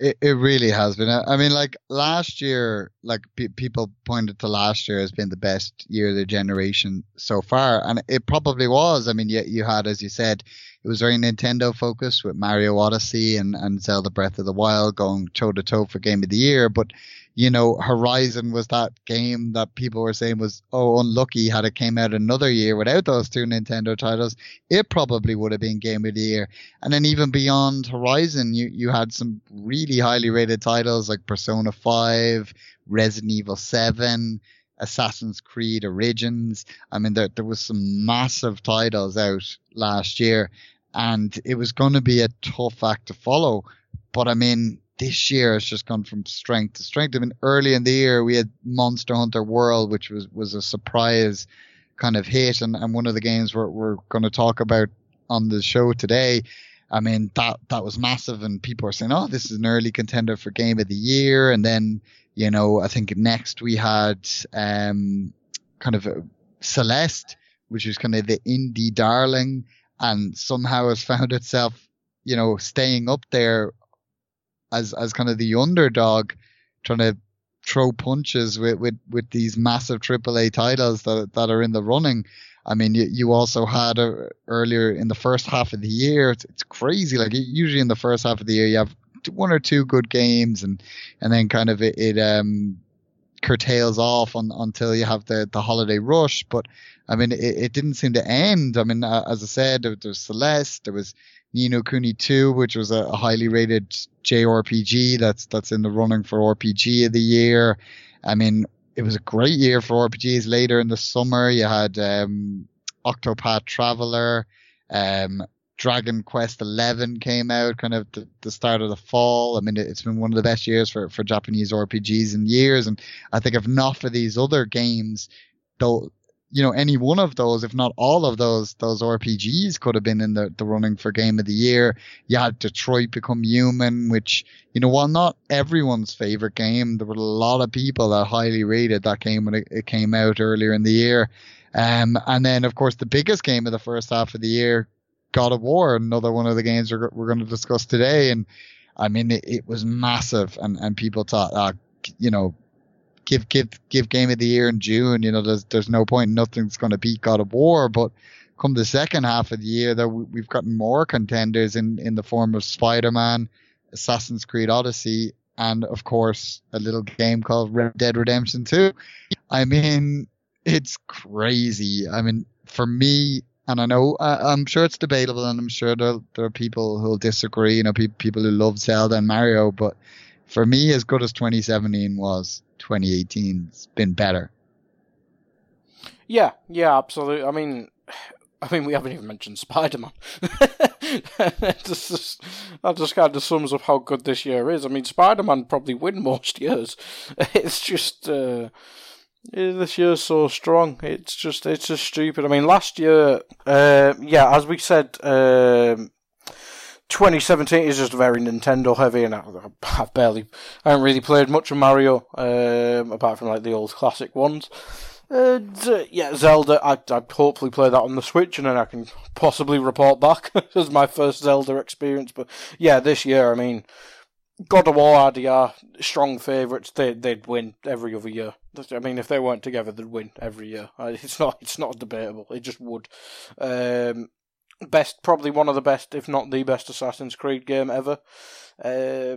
B: It it really has been. I mean, like last year, like pe- people pointed to last year as being the best year of the generation so far, and it probably was. I mean, you you had, as you said, it was very Nintendo focused with Mario Odyssey and and Zelda Breath of the Wild going toe to toe for Game of the Year, but you know, Horizon was that game that people were saying was, oh, unlucky had it came out another year without those two Nintendo titles. It probably would have been Game of the Year. And then even beyond Horizon, you, you had some really highly rated titles like Persona 5, Resident Evil 7, Assassin's Creed Origins. I mean, there, there was some massive titles out last year and it was going to be a tough act to follow. But I mean, this year has just gone from strength to strength. I mean, early in the year we had Monster Hunter World, which was was a surprise kind of hit, and, and one of the games we're we're going to talk about on the show today. I mean, that that was massive, and people are saying, "Oh, this is an early contender for Game of the Year." And then, you know, I think next we had um, kind of Celeste, which was kind of the indie darling, and somehow has found itself, you know, staying up there as as kind of the underdog, trying to throw punches with with, with these massive AAA titles that that are in the running. I mean, you, you also had a, earlier in the first half of the year. It's, it's crazy. Like usually in the first half of the year, you have one or two good games, and and then kind of it, it um curtails off on, until you have the the holiday rush. But I mean, it, it didn't seem to end. I mean, uh, as I said, there, there was Celeste, there was Ni no Kuni 2, which was a, a, highly rated JRPG that's that's in the running for RPG of the year. I mean, it was a great year for RPGs. Later in the summer, you had um, Octopath Traveler, um, Dragon Quest Eleven came out, kind of the, the start of the fall. I mean, it's been one of the best years for for Japanese RPGs in years, and I think if not for these other games, though you know, any one of those, if not all of those, those RPGs could have been in the, the running for game of the year. You had Detroit Become Human, which, you know, while not everyone's favorite game, there were a lot of people that highly rated that game when it, it came out earlier in the year. Um, and then, of course, the biggest game of the first half of the year, God of War, another one of the games we're, we're going to discuss today. And I mean, it, it was massive and, and people thought, uh, you know, give give give game of the year in June. You know, there's there's no point. Nothing's going to beat God of War. But come the second half of the year, that we've gotten more contenders in in the form of Spider Man, Assassin's Creed Odyssey, and of course a little game called Red Dead Redemption 2. I mean, it's crazy. I mean, for me, and I know I, am sure it's debatable, and I'm sure there, there are people who'll disagree. You know, pe- people who love Zelda and Mario, but for me, as good as 2017 was, 2018's been better.
A: Yeah, yeah, absolutely. I mean, I mean, we haven't even mentioned Spider Man. just, that just kind of sums up how good this year is. I mean, Spider Man probably win most years. It's just uh, this year's so strong. It's just it's just stupid. I mean, last year, uh, yeah, as we said, um, 2017 is just very Nintendo heavy, and I, have barely, I haven't really played much of Mario, um, apart from like the old classic ones. And uh, yeah, Zelda, I, I'd hopefully play that on the Switch, and then I can possibly report back as my first Zelda experience. But yeah, this year, I mean, God of War RDR, strong favourites. They they'd win every other year. I mean, if they weren't together, they'd win every year. It's not it's not debatable. It just would. Um, best, probably one of the best, if not the best Assassin's Creed game ever. Uh,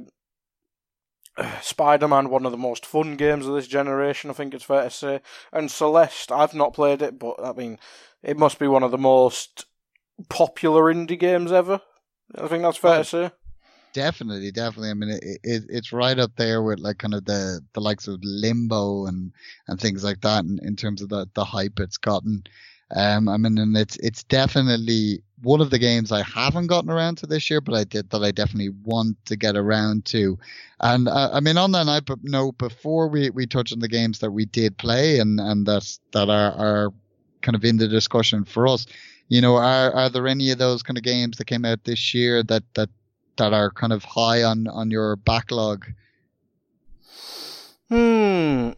A: Spider Man, one of the most fun games of this generation, I think it's fair to say. And Celeste, I've not played it, but I mean, it must be one of the most popular indie games ever. I think that's fair to say.
B: Definitely, definitely. I mean, it, it, it's right up there with like kind of the, the likes of Limbo and, and things like that in, in terms of the, the hype it's gotten. Um, I mean, and it's it's definitely one of the games I haven't gotten around to this year, but I did that I definitely want to get around to. And uh, I mean, on that night, but note, before we, we touch on the games that we did play and and that that are are kind of in the discussion for us, you know, are are there any of those kind of games that came out this year that that that are kind of high on on your backlog?
A: Hmm.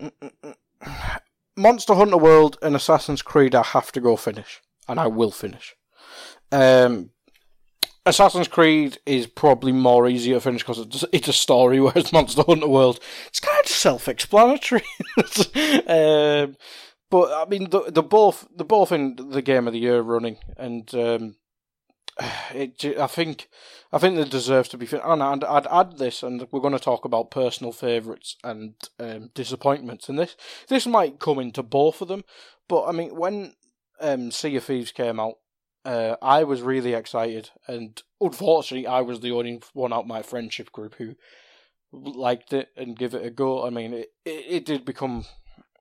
A: Monster Hunter World and Assassin's Creed, I have to go finish, and I will finish. Um, Assassin's Creed is probably more easy to finish because it's, a story, whereas Monster Hunter World, it's kind of self-explanatory. um, but I mean, they're, they're both they're both in the game of the year running, and um, it, I think I think they deserve to be. Fin- and I'd, I'd add this, and we're going to talk about personal favourites and um, disappointments. And this this might come into both of them, but I mean, when um, Sea of Thieves came out, uh, I was really excited, and unfortunately, I was the only one out my friendship group who liked it and give it a go. I mean, it, it, it did become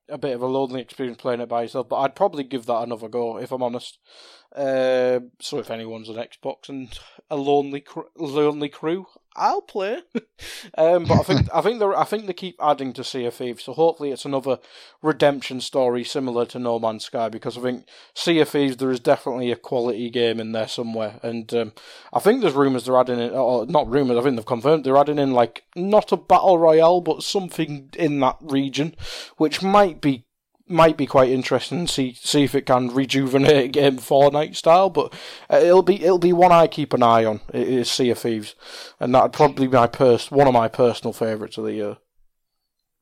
A: a bit of a lonely experience playing it by yourself, but I'd probably give that another go if I'm honest. Uh, so if anyone's an Xbox and a lonely cr- lonely crew, I'll play. um, but I think I think they I think they keep adding to Sea of Thieves, so hopefully it's another redemption story similar to No Man's Sky because I think Sea of Thieves there is definitely a quality game in there somewhere, and um, I think there's rumours they're adding in, or not rumours, I think they've confirmed they're adding in like not a battle royale, but something in that region, which might be might be quite interesting. See see if it can rejuvenate a game Fortnite style, but uh, it'll be it'll be one I keep an eye on. It is Sea of Thieves, and that'd probably be my pers- one of my personal favourites of the year.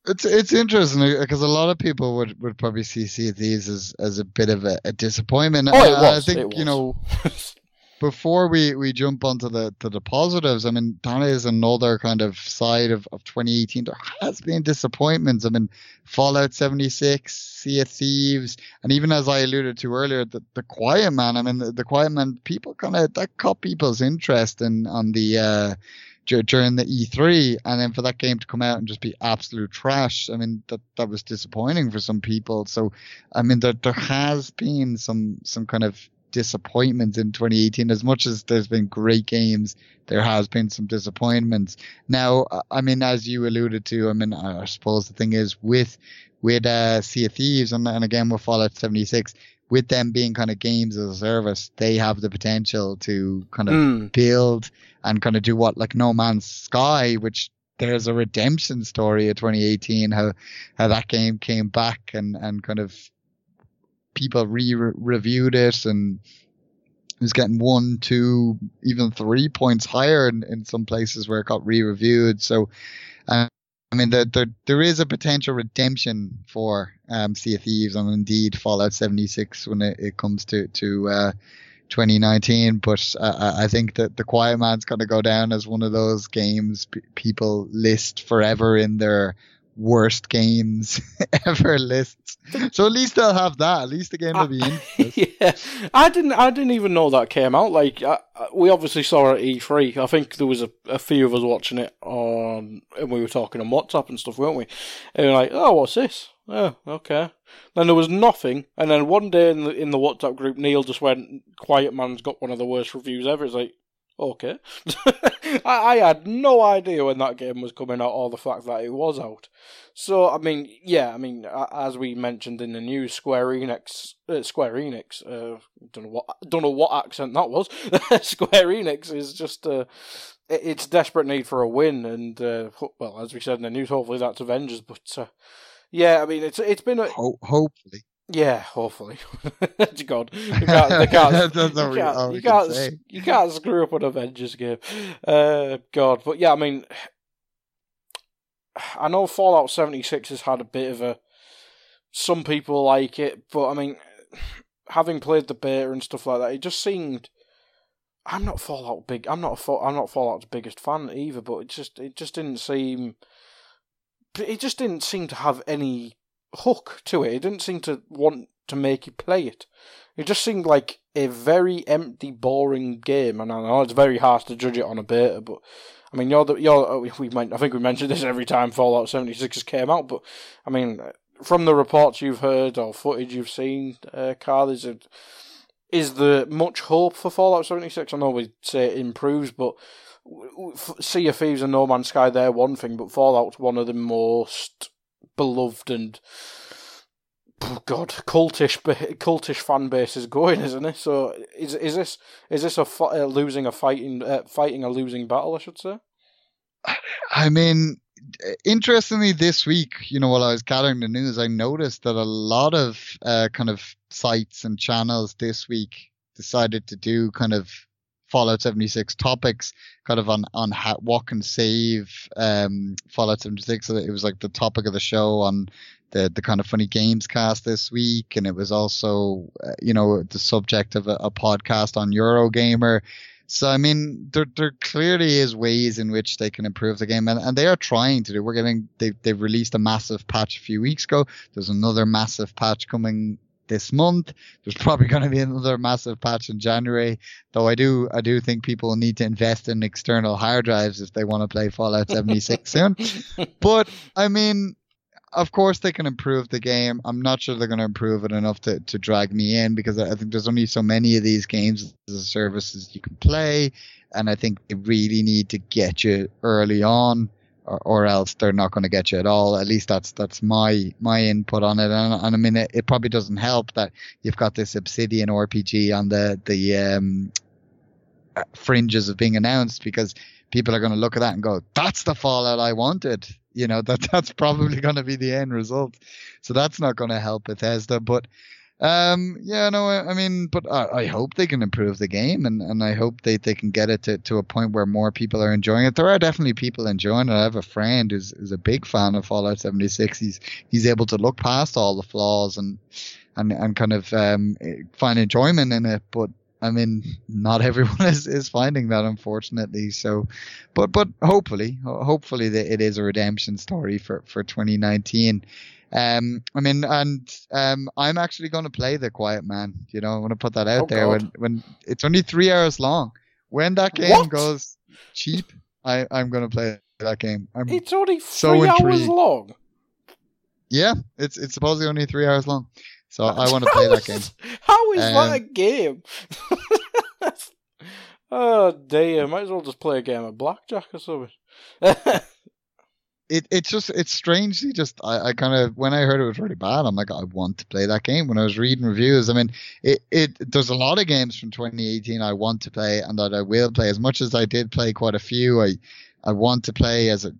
B: It's it's interesting because a lot of people would, would probably see Sea of Thieves as, as a bit of a, a disappointment.
A: Oh, it was.
B: I think
A: it
B: you know before we, we jump onto the to the positives, I mean that is another kind of side of, of 2018. There has been disappointments. I mean Fallout 76, Sea of Thieves, and even as I alluded to earlier, the, the Quiet Man. I mean the, the Quiet Man, people kind of that caught people's interest in on the. Uh, during the E3, and then for that game to come out and just be absolute trash. I mean, that that was disappointing for some people. So, I mean, there there has been some some kind of disappointments in 2018. As much as there's been great games, there has been some disappointments. Now, I mean, as you alluded to, I mean, I suppose the thing is with with uh, Sea of Thieves and, and again with Fallout 76, with them being kind of games as a service, they have the potential to kind of
A: Mm.
B: build and kind of do what like No Man's Sky, which there's a redemption story of 2018, how how that game came back and and kind of people re-reviewed it and it was getting one, two, even three points higher in, in some places where it got re-reviewed. So, uh, I mean, there, there there is a potential redemption for um, Sea of Thieves and indeed Fallout 76 when it, it comes to to uh, 2019. But uh, I think that The Quiet Man's going to go down as one of those games p- people list forever in their worst games ever lists. So at least they'll have that. At least the game will be ah, in.
A: yeah, I didn't. I didn't even know that came out. Like I, I- we obviously saw it at E3. I think there was a, a few of us watching it on, and we were talking on WhatsApp and stuff, weren't we? And we were like, oh, what's this? Oh, okay. Then there was nothing, and then one day in the in the WhatsApp group, Neil just went, "Quiet Man's got one of the worst reviews ever." It's like, okay. I, I had no idea when that game was coming out, or the fact that it was out. So I mean, yeah, I mean, as we mentioned in the news, Square Enix, uh, Square Enix, uh, don't know what, don't know what accent that was. Square Enix is just, uh, it- it's desperate need for a win, and uh, well, as we said in the news, hopefully that's Avengers. But uh, yeah, I mean, it's it's been a
B: Ho- hopefully.
A: Yeah, hopefully. God, you can't, they can't,
B: That's all
A: you can't, you
B: can
A: can't, you can't screw up an Avengers game. Uh, God, but yeah, I mean, I know Fallout 76 has had a bit of a. Some people like it, but I mean, having played the beta and stuff like that, it just seemed. I'm not Fallout big. I'm not a I'm not Fallout's biggest fan either, but it just it just didn't seem. It just didn't seem to have any hook to it. It didn't seem to want to make you play it. It just seemed like a very empty, boring game. And I know it's very hard to judge it on a beta, but I mean, you're the, you're oh, we I think we mentioned this every time Fallout 76 has came out, but I mean, from the reports you've heard or footage you've seen, uh, Carl, is it is there much hope for Fallout 76? I know we say it improves, but Sea of Thieves and No Man's Sky, they're one thing, but Fallout's one of the most beloved and oh God, cultish, cultish fan base is going, isn't it? So is is this is this a uh, losing a fighting uh, fighting a losing battle? I should say.
B: I mean, interestingly, this week, you know, while I was gathering the news, I noticed that a lot of uh, kind of sites and channels this week decided to do kind of Fallout 76 topics, kind of on on how, what can save um, Fallout 76. So it was like the topic of the show on the the kind of funny games cast this week, and it was also uh, you know the subject of a, a podcast on Eurogamer. So I mean, there there clearly is ways in which they can improve the game, and, and they are trying to do. We're getting they they've released a massive patch a few weeks ago. There's another massive patch coming this month. There's probably going to be another massive patch in January. Though I do I do think people need to invest in external hard drives if they want to play Fallout 76 soon. But I mean, of course they can improve the game. I'm not sure they're going to improve it enough to, to drag me in because I think there's only so many of these games as a services you can play, and I think they really need to get you early on, or, or else they're not going to get you at all. At least that's that's my my input on it, and, and I mean it, it probably doesn't help that you've got this Obsidian RPG on the the um, fringes of being announced because people are going to look at that and go, "That's the Fallout I wanted." You know that that's probably going to be the end result. So that's not going to help Bethesda. But um, yeah, no, I, I mean, but I, I, hope they can improve the game, and, and I hope they, they can get it to, to a point where more people are enjoying it. There are definitely people enjoying it. I have a friend who's, who's a big fan of Fallout 76. He's he's able to look past all the flaws and and and kind of um, find enjoyment in it. But I mean, not everyone is, is finding that, unfortunately. So, but but hopefully, hopefully it is a redemption story for for 2019. Um, I mean, and um, I'm actually going to play the Quiet Man. You know, I want to put that out oh, there. When when it's only three hours long. When that game what? goes cheap, I I'm going to play that game. I'm
A: it's only three so hours long.
B: Yeah, it's it's supposedly only three hours long. So I want to play that game.
A: How is um, that a game? oh dear, might as well just play a game of blackjack or something.
B: it it's just it's strangely just I, I kind of when I heard it was really bad, I'm like I want to play that game. When I was reading reviews, I mean it it there's a lot of games from 2018 I want to play and that I will play. As much as I did play quite a few, I I want to play as a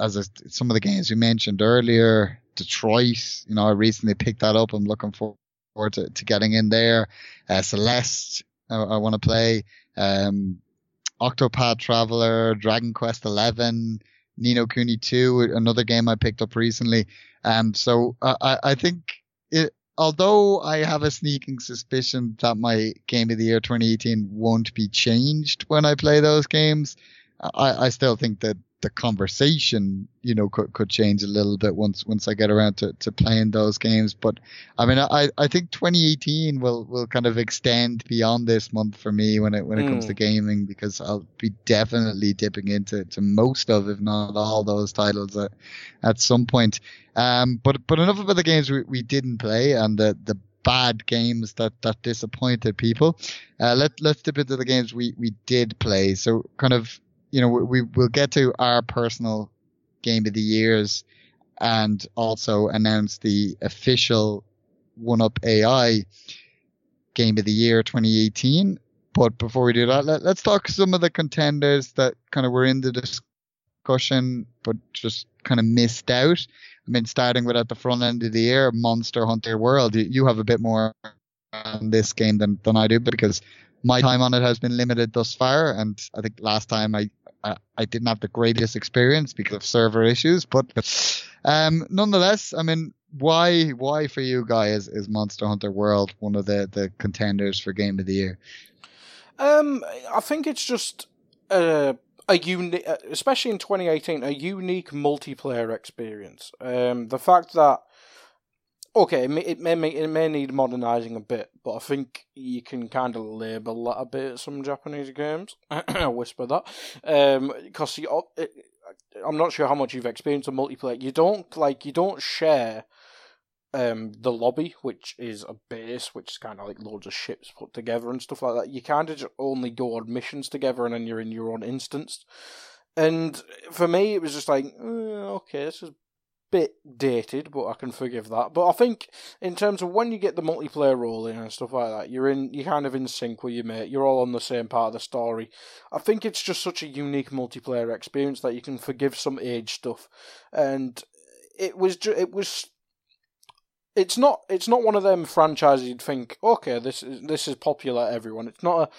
B: as a, some of the games we mentioned earlier. Detroit. You know, I recently picked that up. I'm looking forward to, to getting in there. Uh, Celeste, I, I want to play. Um, Octopath Traveler, Dragon Quest Eleven, Ni Cooney Kuni 2, another game I picked up recently. Um, so I, I think it, although I have a sneaking suspicion that my game of the year 2018 won't be changed when I play those games, I, I still think that the conversation, you know, could, could change a little bit once once I get around to, to playing those games. But I mean, I, I think 2018 will, will kind of extend beyond this month for me when it when it mm. comes to hmm. gaming because I'll be definitely dipping into to most of, if not all, those titles at, at some point. Um, but but enough about the games we, we didn't play and the the bad games that that disappointed people. Uh, let let's dip into the games we we did play. So kind of you know, we we'll get to our personal game of the years and also announce the official one up AI game of the year 2018. But before we do that, let, us talk some of the contenders that kind of were in the discussion, but just kind of missed out. I mean, starting with at the front end of the year, Monster Hunter World. You, you have a bit more on this game than, than I do because my time on it has been limited thus far, and I think last time I I, I didn't have the greatest experience because of server issues, but um, nonetheless, I mean, why why for you guys is Monster Hunter World one of the the contenders for Game of the Year?
A: Um, I think it's just a a unique, especially in 2018, a unique multiplayer experience. Um, the fact that okay, it may, it may it may need modernising a bit, but I think you can kind of label that a bit some Japanese games. I whisper that because um, I'm not sure how much you've experienced a multiplayer. You don't like you don't share um the lobby, which is a base, which is kind of like loads of ships put together and stuff like that. You kind of only go on missions together, and then you're in your own instance. And for me, it was just like, eh, okay, this is bit dated, but I can forgive that. But I think in terms of when you get the multiplayer rolling and stuff like that, you're in, you're kind of in sync with your mate. You're all on the same part of the story. I think it's just such a unique multiplayer experience that you can forgive some age stuff, and it was, ju- it was it's not it's not one of them franchises you'd think okay this is this is popular everyone it's not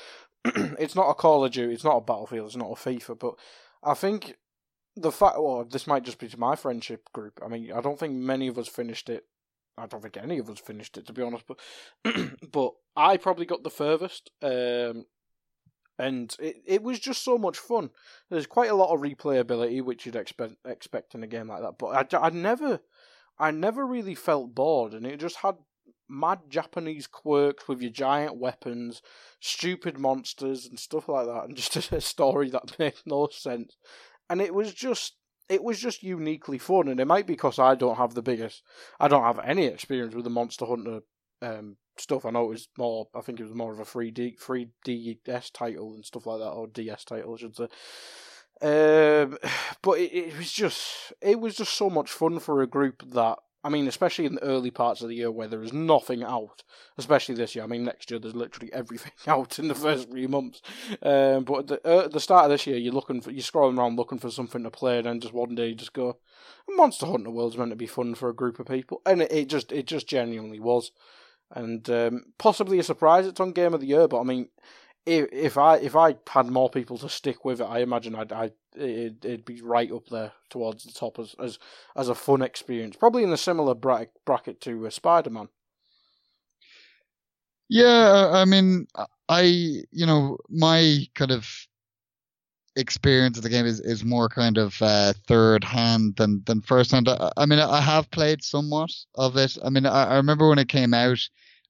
A: a it's not a Call of Duty it's not a Battlefield it's not a FIFA but I think the fact, well, this might just be to my friendship group. I mean, I don't think many of us finished it. I don't think any of us finished it, to be honest. But but I probably got the furthest, um, and it it was just so much fun. There's quite a lot of replayability, which you'd expect expect in a game like that. But I, I never, I never really felt bored, and it just had mad Japanese quirks with your giant weapons, stupid monsters, and stuff like that, and just a story that made no sense. And it was just, it was just uniquely fun. And it might be because I don't have the biggest, I don't have any experience with the Monster Hunter um, stuff. I know it was more, I think it was more of a 3D, 3DS title and stuff like that, or DS title, I should say. Um, but it, it was just, it was just so much fun for a group that I mean, especially in the early parts of the year where there is nothing out, especially this year. I mean, next year there's literally everything out in the first three months. Um, but at the, uh, the start of this year, you're looking for, you're scrolling around looking for something to play, and then just one day you just go, Monster Hunter World's meant to be fun for a group of people, and it, it just, it just genuinely was, and um, possibly a surprise. It's on Game of the Year, but I mean, if, if I if I had more people to stick with it, I imagine I'd, I'd it'd, it'd be right up there towards the top as as, as a fun experience, probably in a similar bracket bracket to uh, Spider Man.
B: Yeah, I mean, I you know my kind of experience of the game is, is more kind of uh, third hand than than first hand. I, I, mean, I have played somewhat of it. I mean, I, I remember when it came out.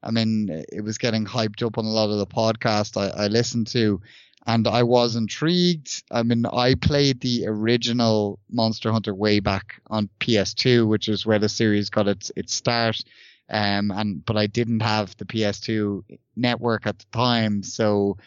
B: I mean, it was getting hyped up on a lot of the podcasts I, I listened to, and I was intrigued. I mean, I played the original Monster Hunter way back on PS2, which is where the series got its its start. Um, and but I didn't have the PS2 network at the time, so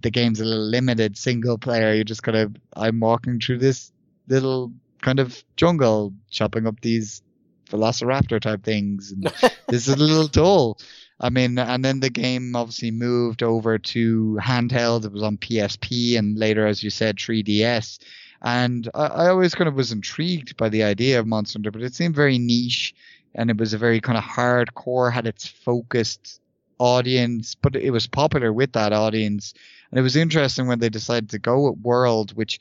B: the game's a little limited, single player. You just kind of I'm walking through this little kind of jungle, chopping up these Velociraptor type things. And this is a little dull. I mean, and then the game obviously moved over to handheld. It was on PSP and later, as you said, 3DS. And I, I always kind of was intrigued by the idea of Monster Hunter, but it seemed very niche and it was a very kind of hardcore, had its focused audience, but it was popular with that audience. And it was interesting when they decided to go with World, which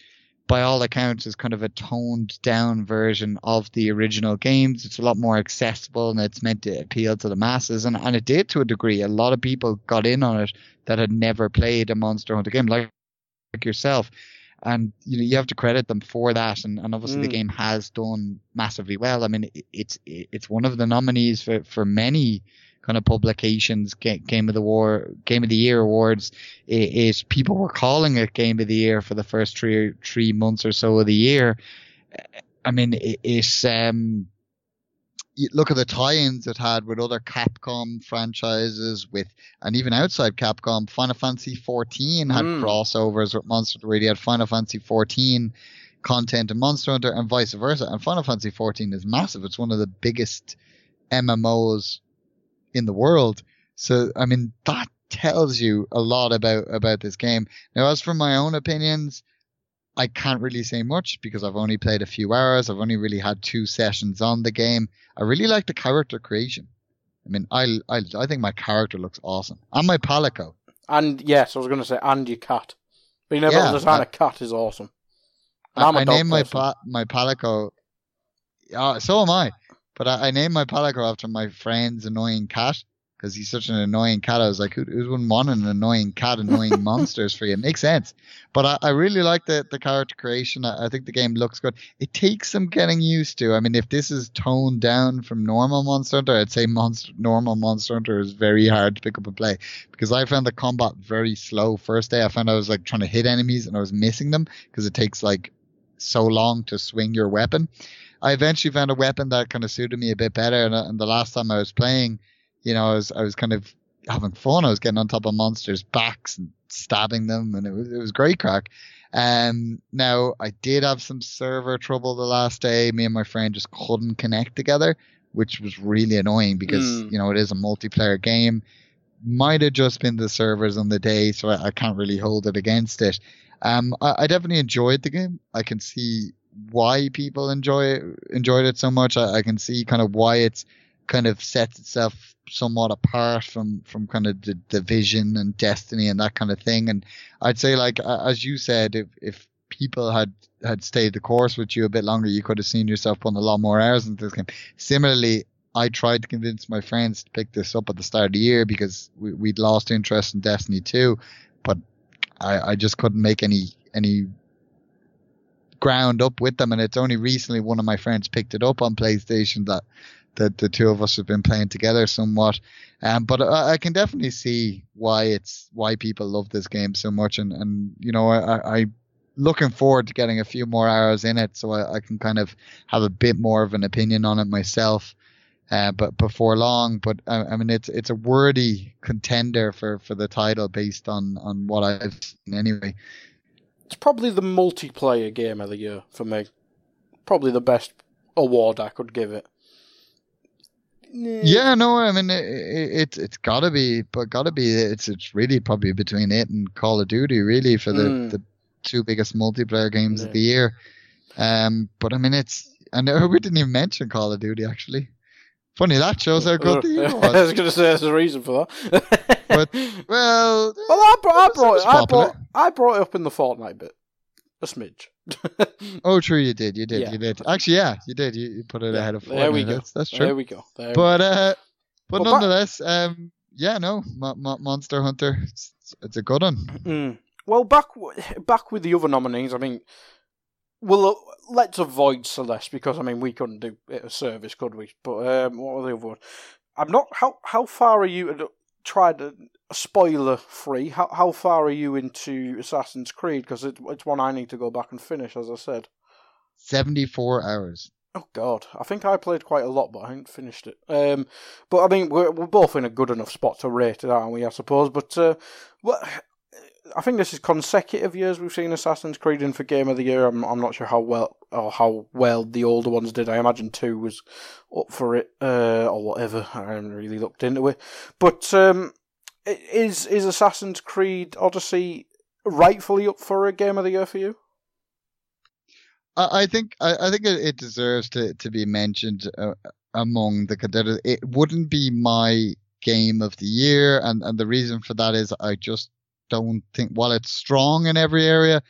B: by all accounts is kind of a toned down version of the original games. It's a lot more accessible and it's meant to appeal to the masses. And, and it did to a degree. A lot of people got in on it that had never played a Monster Hunter game, like, like yourself. And you know you have to credit them for that, and, and obviously mm. the game has done massively well. I mean, it, it's it's one of the nominees for, for many kind of publications, Game of the War, Game of the Year awards, is people were calling it Game of the Year for the first three three months or so of the year. I mean, it, it's um, look at the tie-ins it had with other Capcom franchises, with and even outside Capcom, Final Fantasy 14 had mm. crossovers with Monster Hunter. You had Final Fantasy 14 content in Monster Hunter, and vice versa. And Final Fantasy 14 is massive. It's one of the biggest MMOs in the world. So, I mean, that tells you a lot about, about this game. Now, as for my own opinions, I can't really say much because I've only played a few hours. I've only really had two sessions on the game. I really like the character creation. I mean, I, I, I think my character looks awesome. And my Palico.
A: And yes, I was going to say, and your cat. Being able yeah, to design I, a cat is awesome.
B: I, I named my pa- my Palico. Uh, so am I. But I, I named my Palico after my friend's annoying cat because he's such an annoying cat. I was like, who, who wouldn't want an annoying cat annoying monsters for you? It makes sense. But I, I really like the, the character creation. I, I, think the game looks good. It takes some getting used to. I mean, if this is toned down from normal Monster Hunter, I'd say monster, normal Monster Hunter is very hard to pick up and play because I found the combat very slow. First day, I found I was like trying to hit enemies and I was missing them because it takes like so long to swing your weapon. I eventually found a weapon that kind of suited me a bit better. And, and the last time I was playing, you know, I was I was kind of having fun. I was getting on top of monsters' backs and stabbing them, and it was it was great crack. Um, now I did have some server trouble the last day. Me and my friend just couldn't connect together, which was really annoying because mm. you know it is a multiplayer game. Might have just been the servers on the day, so I, I can't really hold it against it. Um, I, I, definitely enjoyed the game. I can see why people enjoy enjoyed it so much. I, I can see kind of why it's kind of sets itself somewhat apart from from kind of the division and destiny and that kind of thing. And I'd say like as you said, if if people had had stayed the course with you a bit longer, you could have seen yourself putting a lot more hours into this game. Similarly, I tried to convince my friends to pick this up at the start of the year because we, would lost interest in Destiny 2, but I, I just couldn't make any any ground up with them. And it's only recently one of my friends picked it up on PlayStation that the the two of us have been playing together somewhat. Um, but I, I, can definitely see why it's why people love this game so much, and and you know I, I looking forward to getting a few more hours in it so I, I can kind of have a bit more of an opinion on it myself. Uh, but before long, but I, I, mean it's it's a worthy contender for, for the title based on, on what I've seen anyway.
A: It's probably the multiplayer game of the year for me. Probably the best award I could give it.
B: Yeah, no, I mean it, it it's gotta be, but gotta be. It's it's really probably between it and Call of Duty, really, for the mm. the two biggest multiplayer games yeah. of the year. Um, but I mean, it's I know we didn't even mention Call of Duty actually. Funny that shows how good the year was.
A: I was going to say there's a reason for that.
B: But well,
A: well, I brought, I brought, I brought, I brought it up in the Fortnite bit, a smidge.
B: oh, true, you did, you did, yeah. you did. Actually, yeah, you did. You, you put it yeah, ahead of Fortnite. There we go. That's, that's true.
A: There we go. There
B: but we go. uh, but well, nonetheless, back... um, yeah, no, Monster Hunter, it's, it's, a good one.
A: Mm. Well, back back with the other nominees. I mean, well, uh, let's avoid Celeste because I mean we couldn't do it a service, could we? But um, what are the other ones? I'm not. How how far are you? Tried a spoiler free. How how far are you into Assassin's Creed? Because it, it's one I need to go back and finish, as I said.
B: Seventy four hours.
A: Oh God, I think I played quite a lot, but I haven't finished it. Um, but I mean, we're we're both in a good enough spot to rate it, aren't we? I suppose. But uh, what I think this is consecutive years we've seen Assassin's Creed in for Game of the Year. I'm I'm not sure how well or how well the older ones did. I imagine two was up for it uh, or whatever. I haven't really looked into it, but um, is is Assassin's Creed Odyssey rightfully up for a Game of the Year for you?
B: I think I, think it, deserves to, to be mentioned uh, among the contenders. It wouldn't be my game of the year, and, and the reason for that is I just don't think while it's strong in every area,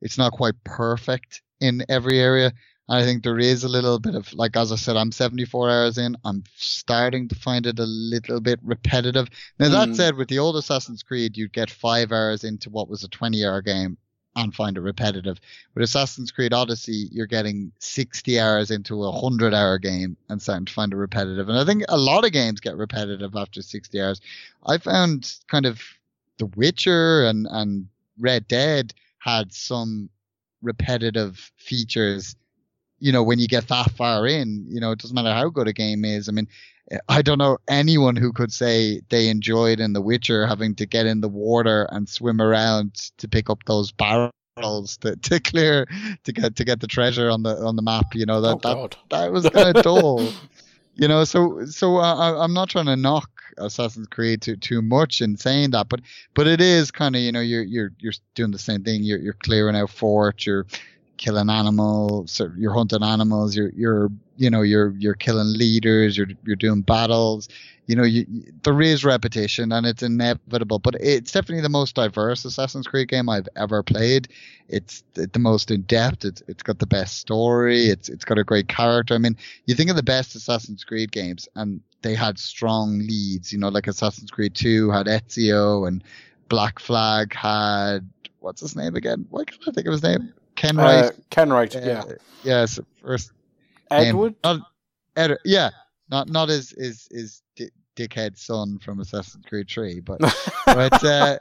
B: it's not quite perfect in every area. And I think there is a little bit of like as I said, I'm 74 hours in. I'm starting to find it a little bit repetitive. Now that mm. said, with the old Assassin's Creed, you'd get five hours into what was a 20 hour game and find it repetitive. With Assassin's Creed Odyssey, you're getting 60 hours into a 100 hour game and starting to find it repetitive. And I think a lot of games get repetitive after 60 hours. I found kind of the Witcher and, and Red Dead had some repetitive features. You know, when you get that far in, you know, it doesn't matter how good a game is. I mean, I don't know anyone who could say they enjoyed in The Witcher having to get in the water and swim around to pick up those barrels to, to clear to get to get the treasure on the on the map. You know that oh, that, that was kind of dull. You know, so so uh, I, I'm not trying to knock Assassin's Creed too too much in saying that, but but it is kind of you know you're you're you're doing the same thing. You're you're clearing out forts. You're killing animals. You're hunting animals. You're you're you know you're you're killing leaders. You're you're doing battles. You know, you, there is repetition and it's inevitable, but it's definitely the most diverse Assassin's Creed game I've ever played. It's the most in depth. It's it's got the best story. It's it's got a great character. I mean, you think of the best Assassin's Creed games, and they had strong leads. You know, like Assassin's Creed Two had Ezio, and Black Flag had what's his name again? Why can't I think of his name? Kenway. Uh,
A: Kenway. Uh, yeah.
B: Yes. First.
A: Edward.
B: Name, not, Ed, yeah. Not not his his his dickhead son from Assassin's Creed 3, but but uh,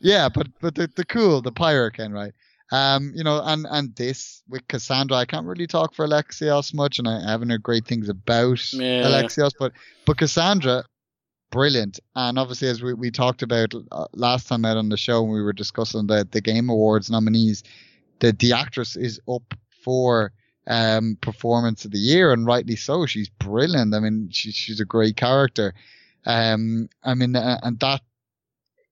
B: yeah, but but the, the cool, the pirate Ken, right? Um, you know, and and this with Cassandra, I can't really talk for Alexios much, and I haven't heard great things about yeah. Alexios, but but Cassandra, brilliant, and obviously as we, we talked about uh, last time out on the show when we were discussing the the Game Awards nominees, the the actress is up for um, performance of the year, and rightly so. She's brilliant. I mean, she, she's a great character. Um, I mean, uh, and that,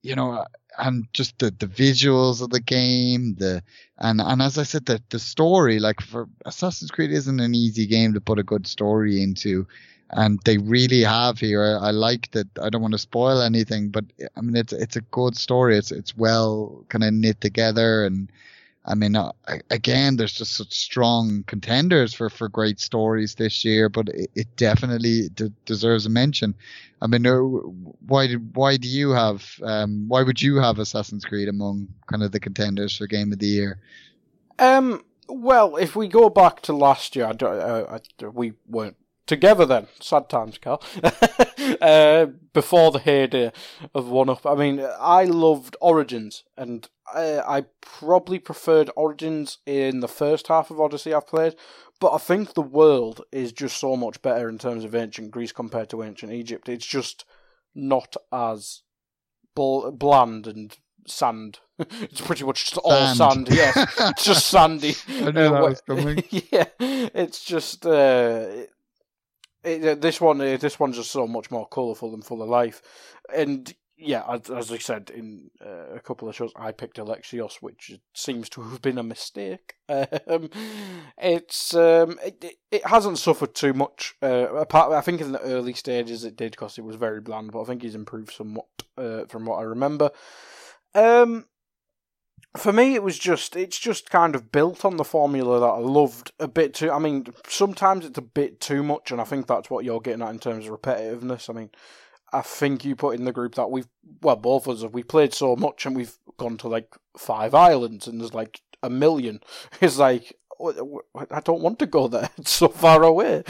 B: you know, and just the, the visuals of the game, the and and as I said, the the story, like for Assassin's Creed, isn't an easy game to put a good story into, and they really have here. I, I like that. I don't want to spoil anything, but I mean, it's it's a good story. It's it's well kind of knit together and I mean, uh, again, there's just such strong contenders for, for great stories this year, but it, it definitely d- deserves a mention. I mean, uh, why why do you have um, why would you have Assassin's Creed among kind of the contenders for Game of the Year?
A: Um, well, if we go back to last year, I uh, I, we weren't together then. Sad times, Carl. uh, before the heyday of One Up. I mean, I loved Origins, and I, I probably preferred Origins in the first half of Odyssey I've played, but I think the world is just so much better in terms of ancient Greece compared to ancient Egypt. It's just not as bl- bland and sand. it's pretty much just all sand. Yes, it's just sandy.
B: I knew that was coming.
A: yeah, it's just uh, it, uh, this one, uh, this one's just so much more colourful and full of life. And yeah, as, as I said in uh, a couple of shows, I picked Alexios, which seems to have been a mistake. Um, it's um, it, it hasn't suffered too much. Uh, apart, I think in the early stages it did because it was very bland, but I think he's improved somewhat uh, from what I remember. Um, for me, it was just it's just kind of built on the formula that I loved a bit too. I mean, sometimes it's a bit too much, and I think that's what you're getting at in terms of repetitiveness. I mean, I think you put in the group that we've well, both of us have we played so much, and we've gone to like five islands, and there's like a million. It's like I don't want to go there. It's so far away.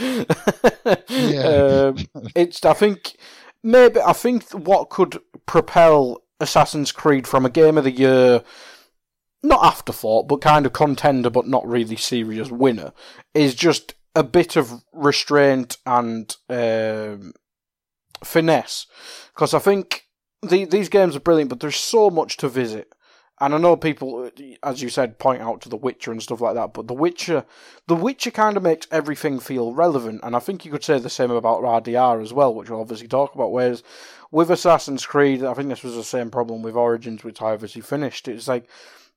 A: yeah. um, it's I think maybe I think what could propel Assassin's Creed from a game of the year not afterthought, but kind of contender, but not really serious winner, is just a bit of restraint and um, finesse. Because I think the, these games are brilliant, but there's so much to visit. And I know people, as you said, point out to The Witcher and stuff like that, but The Witcher, The Witcher kind of makes everything feel relevant, and I think you could say the same about RDR as well, which we'll obviously talk about. Whereas with Assassin's Creed, I think this was the same problem with Origins, which I obviously finished. It's like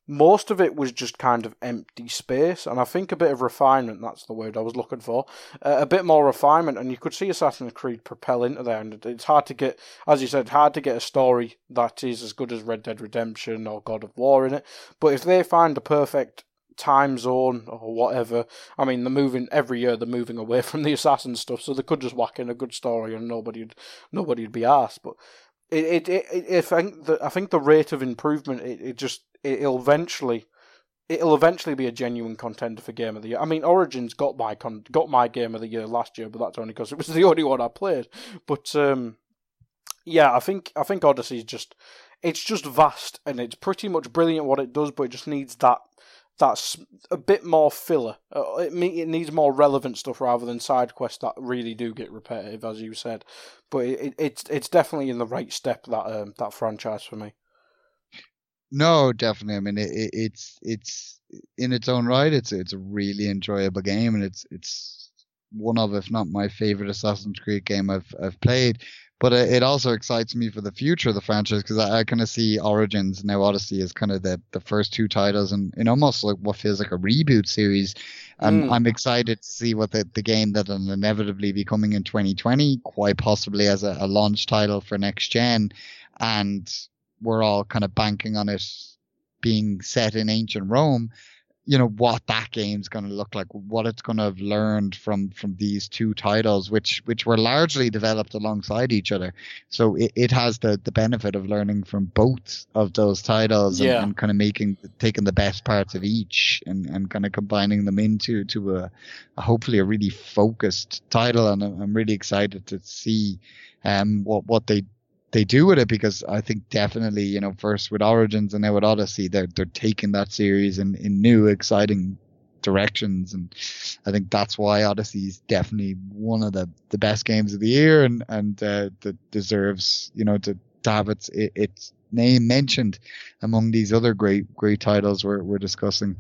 A: most of it was just kind of empty space, and I think a bit of refinement, that's the word I was looking for, uh, a bit more refinement, and you could see Assassin's Creed propel into there, and it's hard to get, as you said, hard to get a story that is as good as Red Dead Redemption or God of War in it, but if they find a perfect time zone or whatever. I mean, they're moving every year. They're moving away from the assassin stuff, so they could just whack in a good story and nobody'd nobody'd be asked. But it, it, it, it I think the I think the rate of improvement it, it just it'll eventually it'll eventually be a genuine contender for game of the year. I mean, Origins got my con- got my game of the year last year, but that's only because it was the only one I played. But um, yeah, I think I think Odyssey is just it's just vast and it's pretty much brilliant what it does, but it just needs that that's a bit more filler. Uh, it, it needs more relevant stuff rather than side quests that really do get repetitive, as you said. But it, it it's it's definitely in the right step that um, that franchise for me.
B: No, definitely. I mean, it, it's it's in its own right. It's it's a really enjoyable game, and it's it's one of, if not my favorite Assassin's Creed game I've I've played. but it, it also excites me for the future of the franchise because I, I kind of see Origins now Odyssey as kind of the the first two titles and in almost like what feels like a reboot series. And
A: Mm.
B: I'm excited to see what the, the game that'll inevitably be coming in 2020, quite possibly as a, a launch title for next gen. And we're all kind of banking on it being set in ancient Rome. You know what that game's going to look like, what it's going to have learned from from these two titles, which which were largely developed alongside each other. So it, it has the the benefit of learning from both of those titles and,
A: Yeah.
B: and kind of making taking the best parts of each and, and kind of combining them into to a, a hopefully a really focused title. And I'm I'm really excited to see um what what they they do with it because I think definitely, you know, first with Origins and now with Odyssey, they're they're taking that series in, in new, exciting directions, and I think that's why Odyssey is definitely one of the, the best games of the year, and and uh, that deserves, you know, to, to have its its name mentioned among these other great great titles we're we're discussing.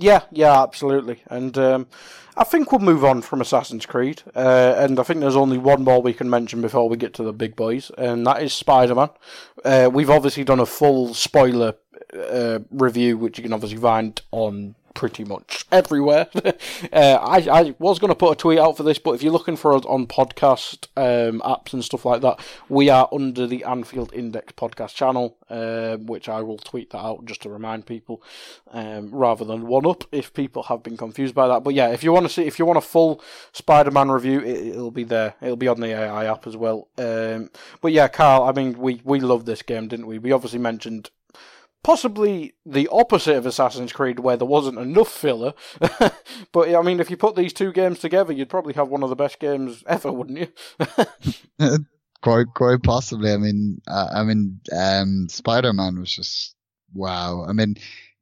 A: Yeah, yeah, absolutely. And um, I think we'll move on from Assassin's Creed. Uh, and I think there's only one more we can mention before we get to the big boys, and that is Spider Man. Uh, we've obviously done a full spoiler uh, review, which you can obviously find on pretty much everywhere. uh, I, I was going to put a tweet out for this, but if you're looking for us on podcast um, apps and stuff like that, we are under the Anfield Index podcast channel, uh, which I will tweet that out just to remind people, um, rather than one up if people have been confused by that. But yeah, if you want to see, if you want a full Spider-Man review, it, it'll be there. It'll be on the AI app as well. Um, but yeah, Carl, I mean, we we love this game, didn't we? We obviously mentioned possibly the opposite of Assassin's Creed, where there wasn't enough filler. but I mean, if you put these two games together, you'd probably have one of the best games ever, wouldn't you?
B: quite quite possibly. I mean, uh, I mean, um, Spider Man was just wow. I mean,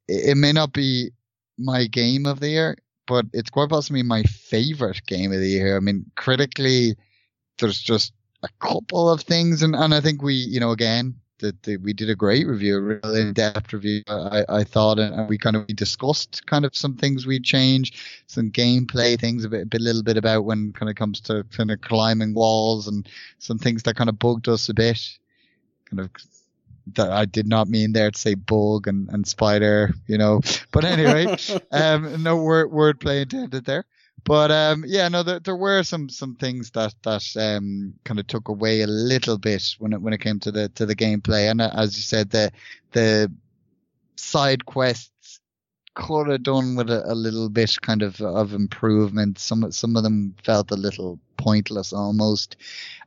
B: it, it may not be my game of the year, but it's quite possibly my favorite game of the year. I mean, critically, there's just a couple of things, and and I think we, you know, again. That that we did a great review, a real in-depth review. I, I thought, and we kind of we discussed kind of some things we'd change, some gameplay things, a bit, a bit, little bit about when kind of comes to kind of climbing walls and some things that kind of bugged us a bit. Kind of that I did not mean there to say bug and, and spider, you know. But anyway, um, no word wordplay intended there. But um, yeah, no, there, there were some some things that that um, kind of took away a little bit when it when it came to the to the gameplay, and uh, as you said, the the side quests could have done with a, a little bit kind of of improvement. Some some of them felt a little pointless almost,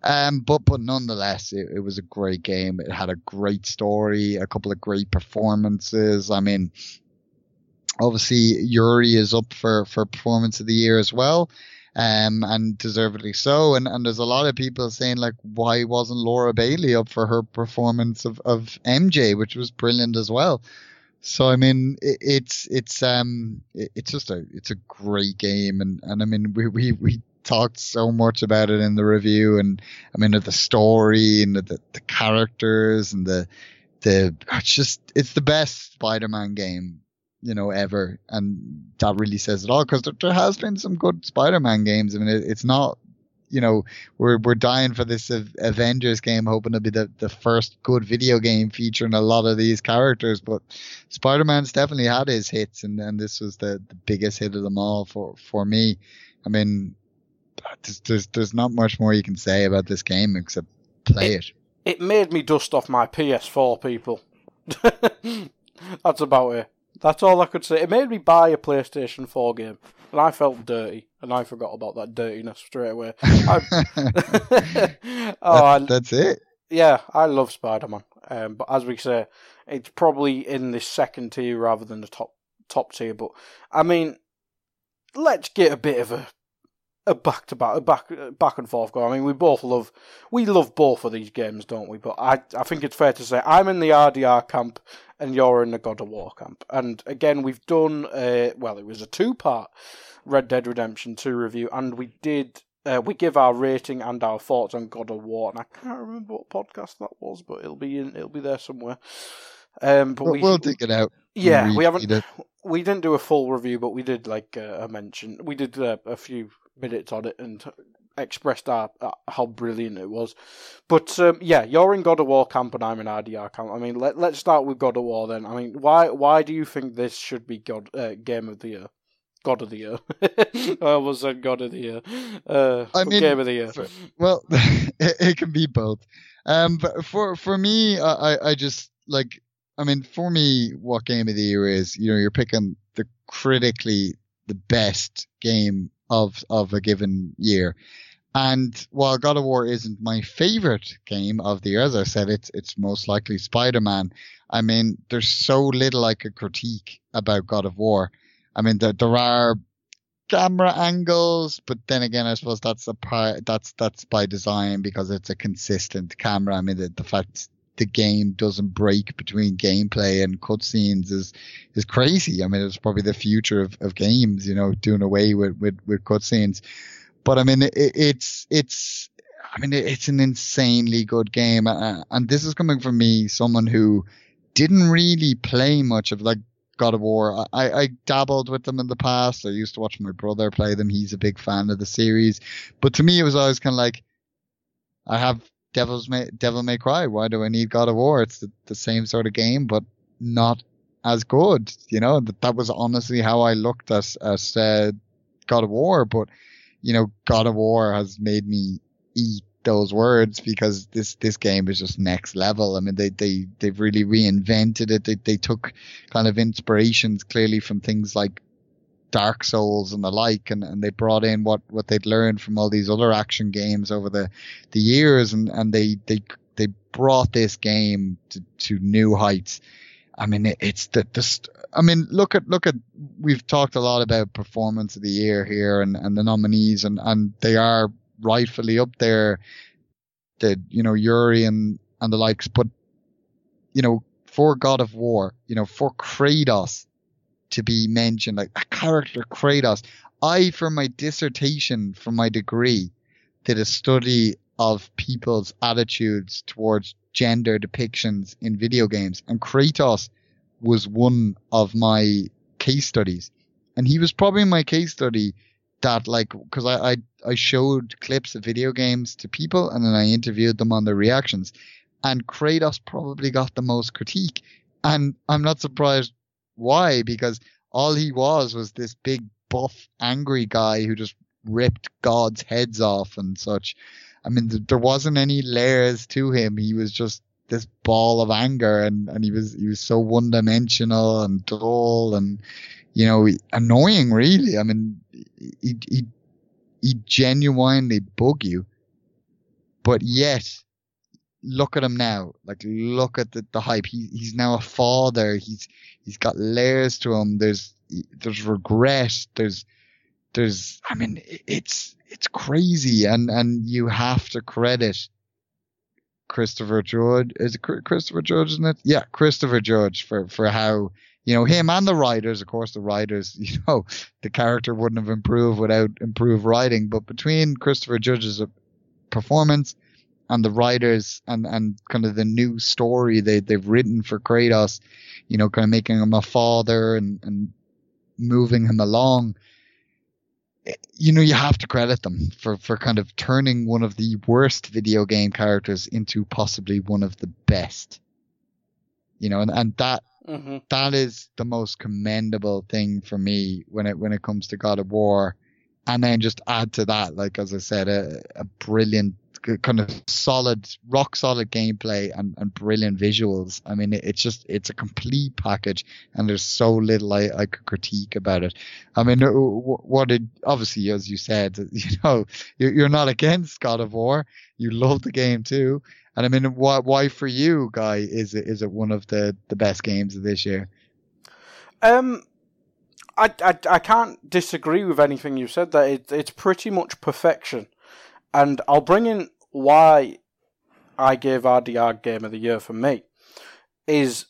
B: um, but but nonetheless, it, it was a great game. It had a great story, a couple of great performances. I mean, obviously Yuri is up for for performance of the year as well. Um, and deservedly so. And, and there's a lot of people saying like, why wasn't Laura Bailey up for her performance of, of MJ, which was brilliant as well. So I mean, it, it's it's um it, it's just a it's a great game, and and I mean we we we talked so much about it in the review, and I mean the story and the the characters and the the it's just it's the best Spider-Man game you know ever, and that really says it all because there, there has been some good Spider-Man games. I mean, it, it's not you know, we're we're dying for this Avengers game, hoping to be the, the first good video game featuring a lot of these characters. But Spider Man's definitely had his hits, and, and this was the, the biggest hit of them all for for me. I mean, there's, there's there's not much more you can say about this game except play it.
A: It, it made me dust off my PS4, people. That's about it. That's all I could say. It made me buy a PlayStation 4 game, and I felt dirty, and I forgot about that dirtiness straight away. I, oh, I,
B: that's it.
A: Yeah, I love Spider Man, um, but as we say, it's probably in the second tier rather than the top top tier. But I mean, let's get a bit of a a back to back, a back back and forth go. I mean, we both love we love both of these games, don't we? But I I think it's fair to say I'm in the RDR camp and you're in the God of War camp. And again, we've done a, well, it was a two part Red Dead Redemption two review, and we did. Uh, we give our rating and our thoughts on God of War, and I can't remember what podcast that was, but it'll be in, it'll be there somewhere. Um, but
B: we'll,
A: we,
B: we'll dig it out.
A: Yeah, we haven't.
B: It.
A: We didn't do a full review, but we did like uh, a mention. We did uh, a few minutes on it and expressed our, uh, how brilliant it was. But um, yeah, you're in God of War camp and I'm in RDR camp. I mean, let let's start with God of War then. I mean, why why do you think this should be God uh, Game of the Year? God of the Year. I almost said God of the Year. Uh, I mean, Game of the Year.
B: For, well, it, it, can be both. Um, but for for me, I I just like. I mean, for me, what Game of the Year is, you know, you're picking the critically the best game of of a given year. And while God of War isn't my favorite game of the year, as I said, it's it's most likely Spider Man. I mean, there's so little I could critique about God of War. I mean, there, there are camera angles, but then again, I suppose that's a part, that's that's by design because it's a consistent camera. I mean, the, the fact the game doesn't break between gameplay and cutscenes is is crazy. I mean, it's probably the future of, of games, you know, doing away with with, with cutscenes. But I mean, it, it's it's I mean, it's an insanely good game, uh, and this is coming from me, someone who didn't really play much of like God of War. I, I dabbled with them in the past. I used to watch my brother play them. He's a big fan of the series, but to me, it was always kind of like I have Devil's May, Devil May Cry. Why do I need God of War? It's the, the same sort of game, but not as good. You know, that, that was honestly how I looked at, at uh, God of War. But, you know, God of War has made me eat those words because this, this game is just next level. I mean, they, they, they've really reinvented it. They, they took kind of inspirations clearly from things like Dark Souls and the like, and, and they brought in what, what they'd learned from all these other action games over the, the years, and, and they, they they brought this game to, to new heights. I mean, it, it's the, the I mean, look at look at we've talked a lot about performance of the year here and, and the nominees, and, and they are rightfully up there. The you know Yuri and and the likes, but you know for God of War, you know for Kratos to be mentioned, like a character Kratos. I, for my dissertation, for my degree, did a study of people's attitudes towards gender depictions in video games, and Kratos was one of my case studies. And he was probably my case study that like because I, I I showed clips of video games to people and then I interviewed them on their reactions, and Kratos probably got the most critique. And I'm not surprised why? Because all he was was this big, buff, angry guy who just ripped God's heads off and such. I mean, th- there wasn't any layers to him. He was just this ball of anger, and, and he was he was so one dimensional and dull and you know annoying. Really, I mean, he he he genuinely bug you, but yet look at him now. Like look at the, the hype. He he's now a father. He's he's got layers to him. There's there's regret. There's there's I mean it's it's crazy and and you have to credit Christopher Judge. Is it Christopher Judge, isn't it? Yeah, Christopher Judge for for how you know him and the writers. Of course, the writers. You know, the character wouldn't have improved without improved writing. But between Christopher Judge's uh, performance and the writers and, and kind of the new story they, they've written for Kratos, you know, kind of making him a father and, and moving him along. Eh, you know, you have to credit them for, for kind of turning one of the worst video game characters into possibly one of the best. You know, and, and that mm-hmm. that is the most commendable thing for me when it when it comes to God of War. And then just add to that, like as I said, a, a brilliant kind of solid, rock solid gameplay and, and brilliant visuals. I mean, it's just, it's a complete package and there's so little I, I could critique about it. I mean, what did, obviously, as you said, you know, you're not against God of War. You love the game too. And I mean, why, why for you, Guy, is it, is it one of the, the best games of this year?
A: Um, I, I, I can't disagree with anything you said. That it, it's pretty much perfection. And I'll bring in why I gave RDR Game of the Year for me. Is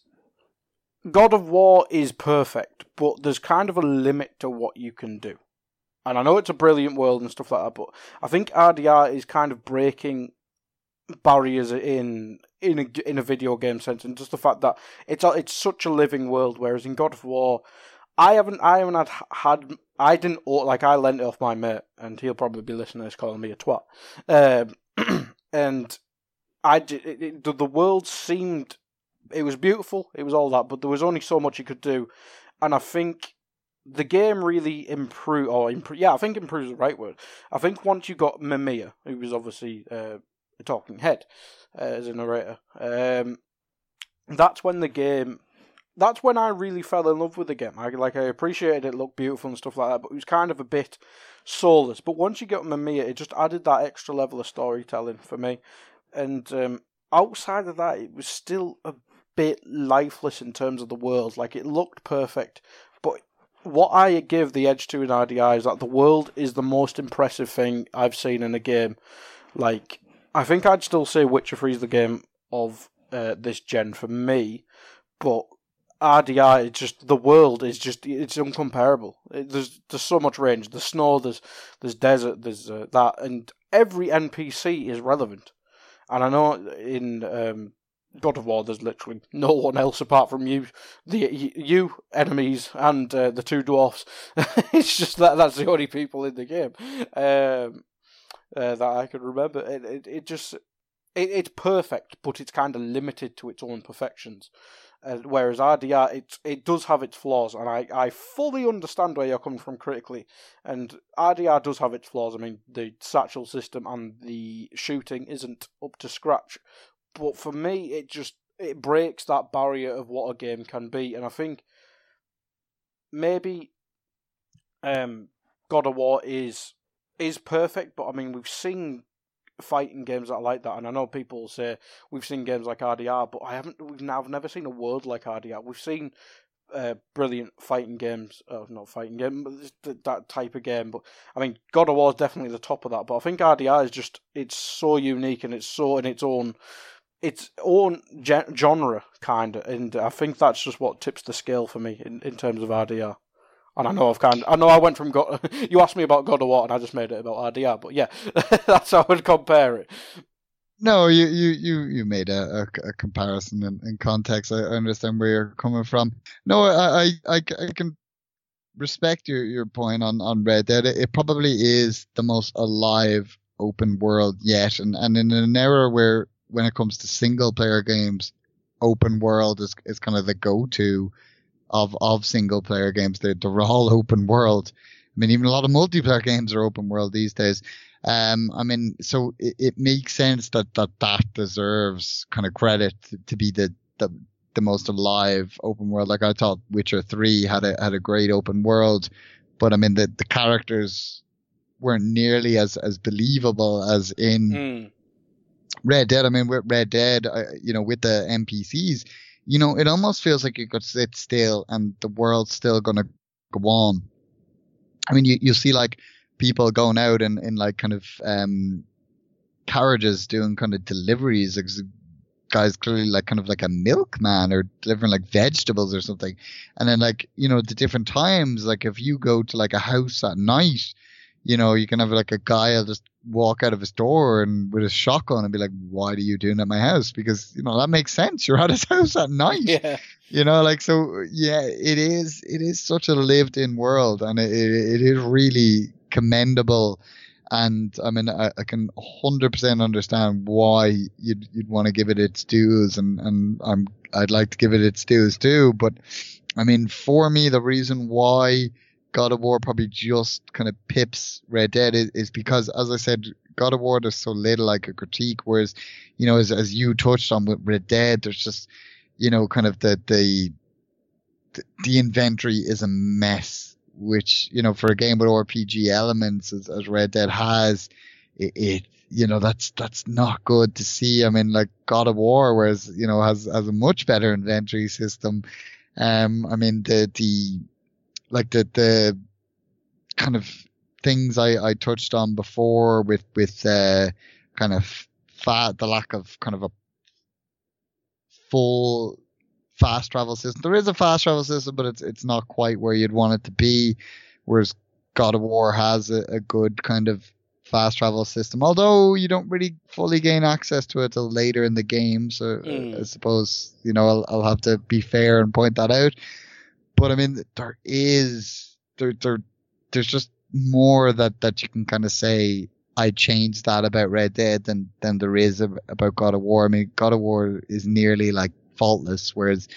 A: God of War is perfect, but there's kind of a limit to what you can do. And I know it's a brilliant world and stuff like that, but I think RDR is kind of breaking barriers in in a, in a video game sense, and just the fact that it's a, it's such a living world. Whereas in God of War, I haven't I haven't had had I didn't like I lent it off my mate, and he'll probably be listening to this calling me a twat. Um, and I did, it, it, the world seemed it was beautiful, it was all that, but there was only so much you could do, and I think the game really improved, or improve, yeah, I think improves the right word. I think once you got Mimir, who was obviously uh, a talking head uh, as a narrator, um, that's when the game. That's when I really fell in love with the game. I like I appreciated it, looked beautiful and stuff like that, but it was kind of a bit soulless. But once you get Mimir, it just added that extra level of storytelling for me. And um, outside of that, it was still a bit lifeless in terms of the world. Like it looked perfect, but what I give the edge to in RDR is that the world is the most impressive thing I've seen in a game. Like I think I'd still say Witcher 3 is the game of uh, this gen for me, but RDR, it's just the world is just it's incomparable. It, there's there's so much range. There's snow, there's there's desert, there's uh, that, and every NPC is relevant. And I know in um, God of War, there's literally no one else apart from you, the you enemies and uh, the two dwarfs. it's just that that's the only people in the game um, uh, that I can remember. It it, it just it, it's perfect, but it's kind of limited to its own perfections. Uh, whereas RDR, it it does have its flaws, and I, I fully understand where you're coming from critically. And RDR does have its flaws. I mean, the satchel system and the shooting isn't up to scratch, but for me, it just it breaks that barrier of what a game can be, and I think maybe um, God of War is is perfect, but I mean we've seen fighting games that are like that, and I know people say we've seen games like RDR, but I haven't. We've now I've never seen a world like RDR. We've seen uh, brilliant fighting games. Oh, not fighting game, but that type of game. But I mean, God of War is definitely the top of that. But I think RDR is just it's so unique and it's so in its own its own genre kind of, and I think that's just what tips the scale for me in, in terms of RDR. And I know I've kind of, I know I went from God. You asked me about God of War, and I just made it about RDR. But yeah, that's how I would compare it.
B: No, you you you you made a, a, a comparison in, in context. I understand where you're coming from. No, I I, I, can respect your, your point on, on Red Dead. It, it probably is the most alive open world yet, and and in an era where when it comes to single player games, open world is is kind of the go to of of single player games. They're, they're all open world. I mean, even a lot of multiplayer games are open world these days. Um, I mean, so it, it makes sense that, that that deserves kind of credit to, to be the, the the most alive open world. Like I thought Witcher Three had a had a great open world, but I mean the the characters weren't nearly as as believable as in mm. Red Dead. I mean, with Red Dead, uh, you know, with the NPCs, you know, it almost feels like you could sit still and the world's still gonna go on. I mean, you you see like people going out in in like kind of um carriages doing kind of deliveries. Guys clearly like kind of like a milkman or delivering like vegetables or something. And then like, you know, the different times, like if you go to like a house at night, you know, you can have like a guy will just walk out of his door and with a shotgun and be like, "Why are you doing at my house?" Because you know that makes sense. You're at his house at night.
A: Yeah.
B: You know, like so. Yeah, it is. It is such a lived-in world, and it, it is really commendable. And I mean, I, I can 100% understand why you'd you'd want to give it its dues, and and I'm I'd like to give it its dues too. But I mean, for me, the reason why God of War probably just kind of pips Red Dead is, is because, as I said, God of War there's so little like a critique, whereas, you know, as as you touched on with Red Dead, there's just, you know, kind of the the the inventory is a mess, which you know for a game with RPG elements as, as Red Dead has, it, it you know that's that's not good to see. I mean, like God of War, whereas you know has has a much better inventory system. Um, I mean the the like the the kind of things I, I touched on before with with uh, kind of fat the lack of kind of a full fast travel system. There is a fast travel system, but it's it's not quite where you'd want it to be. Whereas God of War has a, a good kind of fast travel system, although you don't really fully gain access to it till later in the game. So mm. I suppose you know I'll, I'll have to be fair and point that out. But I mean, there is there there there's just more that that you can kind of say I changed that about Red Dead than than there is about God of War. I mean, God of War is nearly like faultless, whereas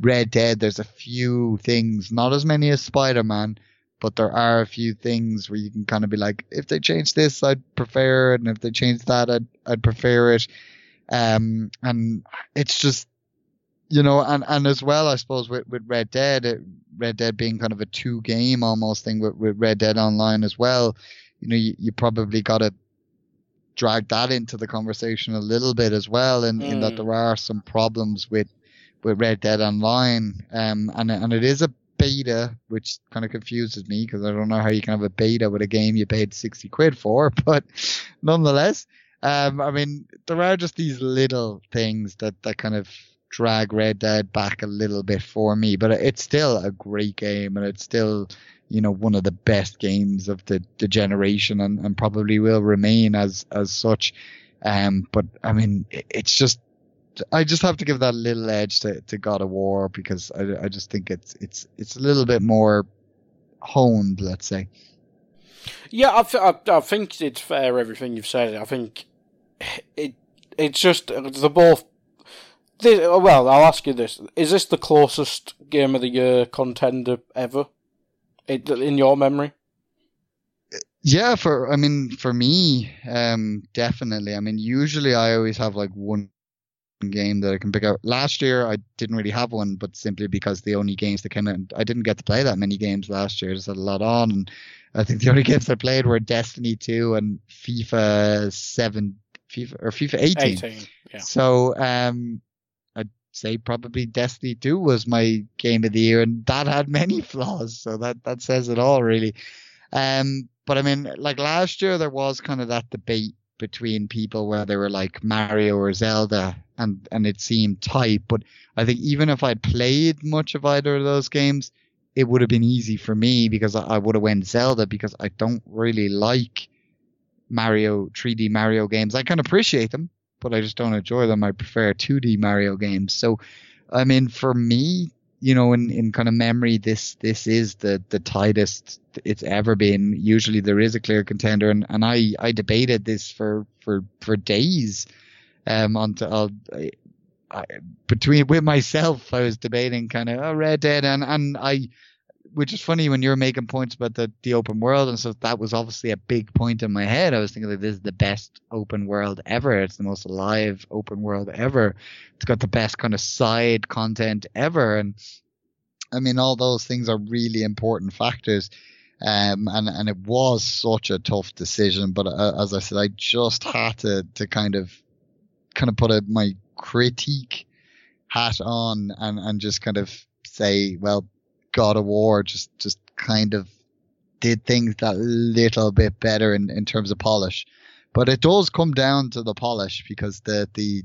B: Red Dead there's a few things, not as many as Spider Man, but there are a few things where you can kind of be like, if they change this, I'd prefer it, and if they change that, I'd I'd prefer it. Um, and it's just you know, and, and as well, I suppose with, with Red Dead, it, Red Dead being kind of a two game almost thing with, with Red Dead Online as well, you know, you, you probably got to drag that into the conversation a little bit as well, in, mm. in that mm. there are some problems with, with Red Dead Online, um, and and it is a beta, which kind of confuses me because I don't know how you can have a beta with a game you paid sixty quid for, but nonetheless, um, I mean, there are just these little things that that kind of drag Red Dead back a little bit for me, but it's still a great game and it's still, you know, one of the best games of the, the generation and, and probably will remain as, as such. Um, but I mean, it's just, I just have to give that little edge to, to God of War because I, I just think it's, it's, it's a little bit more honed, let's say.
A: Yeah, I, th- I, I think it's fair everything you've said. I think it it's just they're both this, well, I'll ask you this: Is this the closest game of the year contender ever, in your memory?
B: Yeah, for I mean, for me, um, definitely. I mean, usually I always have like one game that I can pick out. Last year I didn't really have one, but simply because the only games that came out, I didn't get to play that many games last year. Just had a lot on, and I think the only games I played were Destiny 2 and FIFA 7, FIFA or FIFA 18. 18 yeah. So, um, say probably Destiny 2 was my game of the year, and that had many flaws. So that, that says it all, really. Um, but I mean, like last year, there was kind of that debate between people where they were like Mario or Zelda, and, and it seemed tight. But I think even if I'd played much of either of those games, it would have been easy for me because I, I would have went Zelda because I don't really like Mario 3D Mario games. I can appreciate them, but I just don't enjoy them. I prefer 2D Mario games. So, I mean, for me, you know, in, in kind of memory, this this is the the tightest it's ever been. Usually there is a clear contender, and, and I I debated this for for for days, um, until I, I, between with myself, I was debating kind of oh, Red Dead, and and I which is funny when you're making points about the, the open world and so that was obviously a big point in my head. I was thinking like this is the best open world ever. It's the most alive open world ever. It's got the best kind of side content ever. And I mean, all those things are really important factors. Um, and, and it was such a tough decision, but uh, as I said, I just had to, to kind of, kind of put a, my critique hat on and, and just kind of say, well, God of War just just kind of did things that little bit better in, in terms of polish. But it does come down to the polish because the the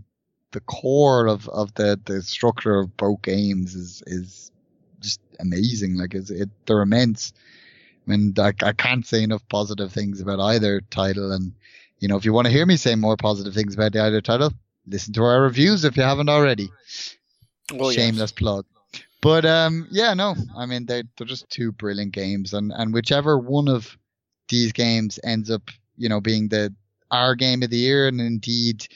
B: the core of, of the, the structure of both games is is just amazing. Like it's, it they're immense. I mean, I, I can't say enough positive things about either title. And you know, if you want to hear me say more positive things about the either title, listen to our reviews if you haven't already. Oh, Shameless yes. plug. But um, yeah, no, I mean they're they're just two brilliant games, and and whichever one of these games ends up, you know, being the our game of the year, and indeed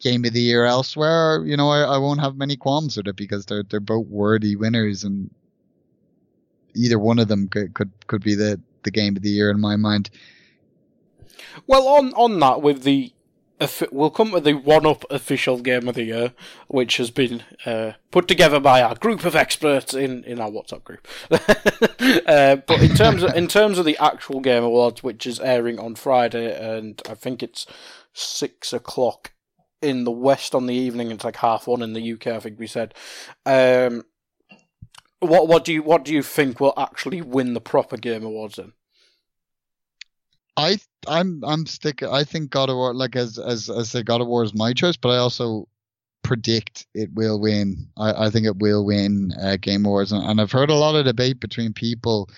B: game of the year elsewhere, you know, I, I won't have many qualms with it because they're they're both worthy winners, and either one of them could could, could be the the game of the year in my mind.
A: Well, on on that with the we'll come to the one up official game of the year, which has been uh, put together by our group of experts in, in our WhatsApp group. uh, but in terms of, in terms of the actual game awards, which is airing on Friday, and I think it's six o'clock in the West on the evening. It's like half one in the UK. I think we said. Um, what what do you what do you think will actually win the proper game awards then?
B: I I'm I'm sticking. I think God of War, like as as as say, God of War is my choice, but I also predict it will win. I, I think it will win uh, Game Awards, and, and I've heard a lot of debate between people,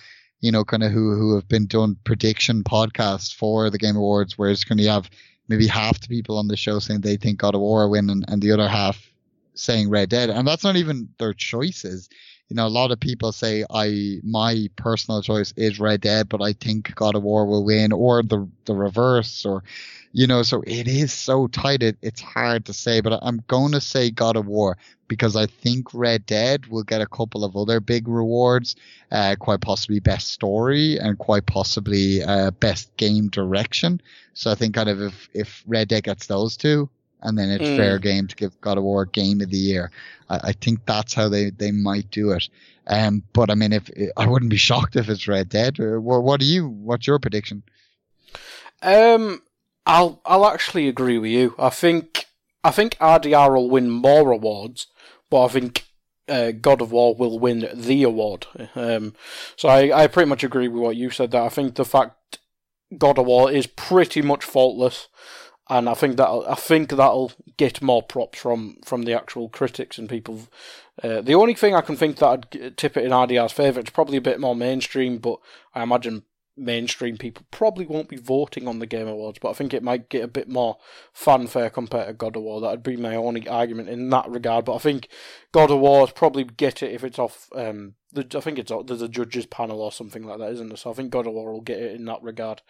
B: you know, kind of who who have been doing prediction podcasts for the Game Awards, where it's going to have maybe half the people on the show saying they think God of War will win, and, and the other half saying Red Dead, and that's not even their choices you know, a lot of people say I my personal choice is Red Dead, but I think God of War will win, or the the reverse, or you know, so it is so tight. It, it's hard to say, but I'm going to say God of War because I think Red Dead will get a couple of other big rewards, uh, quite possibly best story and quite possibly uh, best game direction. So I think kind of if if Red Dead gets those two, and then it's mm. fair game to give God of War Game of the Year. I, I, think that's how they, they might do it. Um, but I mean, if I wouldn't be shocked if it's Red Dead. Uh, what, what do you? What's your prediction?
A: Um, I'll I'll actually agree with you. I think I think RDR will win more awards, but I think uh, God of War will win the award. Um, so I, I pretty much agree with what you said. That I think the fact God of War is pretty much faultless and I think that I think that'll get more props from from the actual critics and people. Uh, the only thing I can think that'd tip it in RDR's favour, it's probably a bit more mainstream, but I imagine mainstream people probably won't be voting on the Game Awards, but I think it might get a bit more fanfare compared to God of War. That'd be my only argument in that regard. But I think God of War probably get it if it's off. Um, the, I think it's there's a judges panel or something like that, isn't there? So I think God of War will get it in that regard.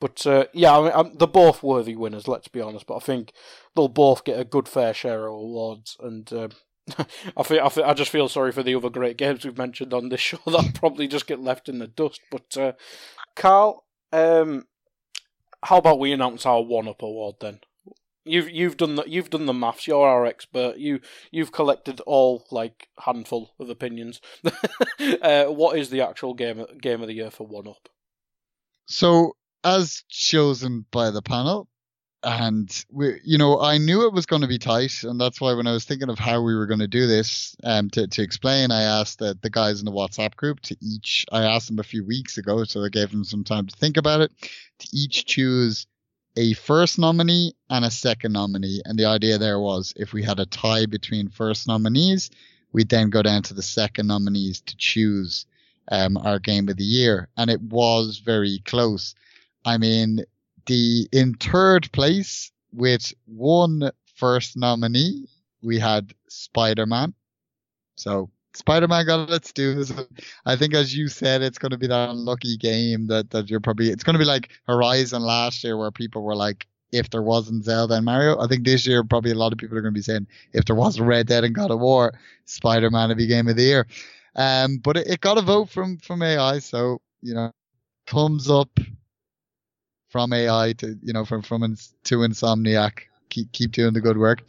A: But uh, yeah, I mean, I'm, they're both worthy winners. Let's be honest. But I think they'll both get a good fair share of awards and. Uh, I feel, I feel, I just feel sorry for the other great games we've mentioned on this show that probably just get left in the dust. But uh, Carl, um, how about we announce our one up award then? You've you've done the you've done the maths. You're our expert. You you've collected all like handful of opinions. uh, what is the actual game game of the year for one up?
B: So, as chosen by the panel, and we, you know, I knew it was going to be tight, and that's why when I was thinking of how we were going to do this, um, to to explain, I asked the, the guys in the WhatsApp group to each. I asked them a few weeks ago, so I gave them some time to think about it. To each choose a first nominee and a second nominee, and the idea there was if we had a tie between first nominees, we'd then go down to the second nominees to choose um, our game of the year, and it was very close. I mean, the in third place with one first nominee, we had Spider Man. So Spider Man got its dues. I think, as you said, it's going to be that unlucky game that, that you're probably. It's going to be like Horizon last year, where people were like, if there wasn't Zelda and Mario. I think this year, probably a lot of people are going to be saying, if there wasn't Red Dead and God of War, Spider Man would be game of the year. Um, but it, it got a vote from from AI, so you know, thumbs up from AI to you know from from to Insomniac. Keep keep doing the good work.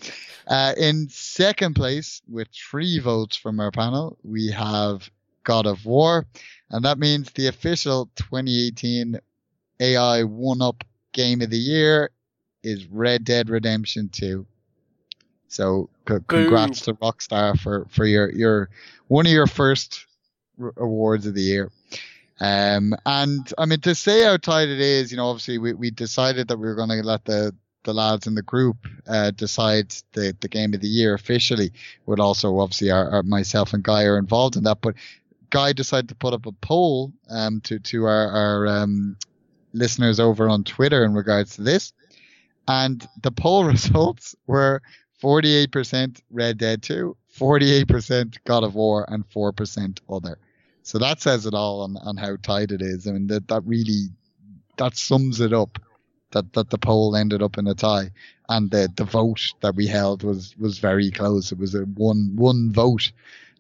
B: Uh, in second place, with three votes from our panel, we have God of War, and that means the official 2018 AI One Up Game of the Year is Red Dead Redemption 2. So c- congrats to Rockstar for for your your one of your first r- awards of the year. Um, and I mean, to say how tight it is, you know, obviously we, we decided that we were going to let the, the lads in the group uh, decide the, the game of the year officially. Would also obviously our, our, myself and Guy are involved in that, but Guy decided to put up a poll um, to to our, our um, listeners over on Twitter in regards to this, and the poll results were 48% Red Dead 2, 48% God of War, and 4% other. So that says it all on, on how tight it is. I mean, that, that really, that sums it up that, that the poll ended up in a tie and the, the vote that we held was, was very close. It was a one, one vote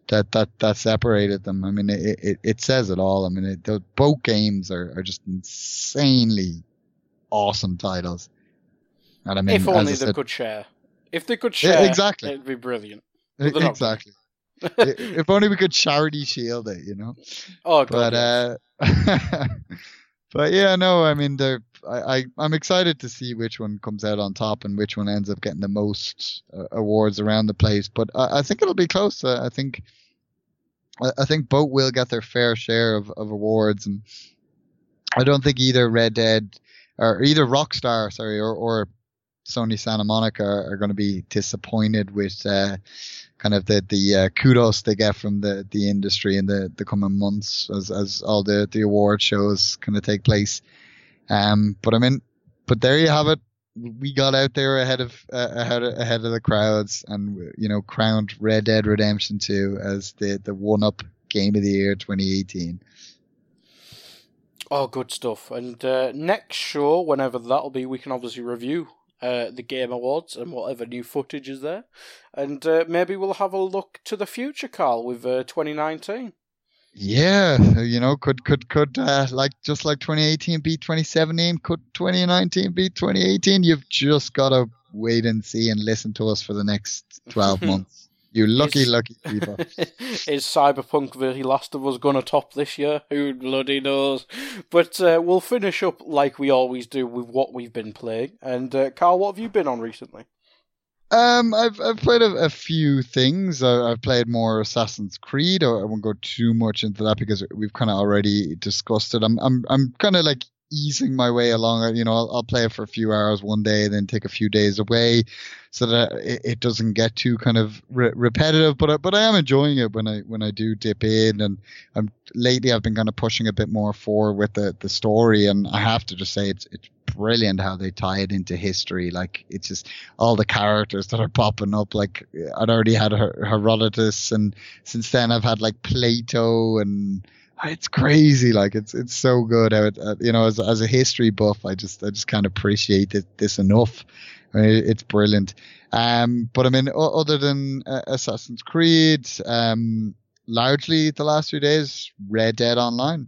B: that, that, that separated them. I mean, it, it, it says it all. I mean, it, the, both games are, are just insanely awesome titles.
A: And I mean, if only they said, could share. If they could share, exactly, it'd be brilliant.
B: Exactly if only we could charity shield it, you know.
A: Oh,
B: God, but uh, but yeah, no, I mean, the I, I I'm excited to see which one comes out on top and which one ends up getting the most uh, awards around the place. But I, I think it'll be close. Uh, I think I, I think both will get their fair share of, of awards, and I don't think either Red Dead or either Rockstar, sorry, or or Sony Santa Monica are, are going to be disappointed with uh, kind of the the uh, kudos they get from the the industry in the the coming months as as all the the award shows kind of take place. Um, but I mean, but there you have it. We got out there ahead of uh, ahead ahead of the crowds, and you know, crowned Red Dead Redemption 2 as the the one up game of the year 2018.
A: Oh, good stuff. And uh, next show, whenever that'll be, we can obviously review uh, the Game Awards and whatever new footage is there. And uh, maybe we'll have a look to the future, Carl, with uh, 2019.
B: Yeah, you know, could could could uh, like just like 2018 beat 2017, could 2019 beat 2018? You've just got to wait and see and listen to us for the next 12 months. You lucky, is, lucky people.
A: is Cyberpunk The Last of Us going to top this year? Who bloody knows? But uh, we'll finish up like we always do with what we've been playing. And uh, Carl, what have you been on recently?
B: Um, I've I've played a, a few things. I, have played more Assassin's Creed. I, I won't go too much into that because we've kind of already discussed it. I'm I'm I'm kind of like easing my way along. You know, I'll, I'll, play it for a few hours one day, then take a few days away, so that it, it doesn't get too kind of re- repetitive. But but I am enjoying it when I when I do dip in, and I'm lately I've been kind of pushing a bit more forward with the the story, and I have to just say it's it's brilliant how they tie it into history. Like it's just all the characters that are popping up. Like I'd already had Her- Herodotus, and since then I've had like Plato and it's crazy. Like it's it's so good. How it, uh, you know, as as a history buff, I just I just can't appreciate it, this enough. I mean, it's brilliant. Um, but I mean, other than uh, Assassin's Creed, um, largely the last few days, Red Dead Online,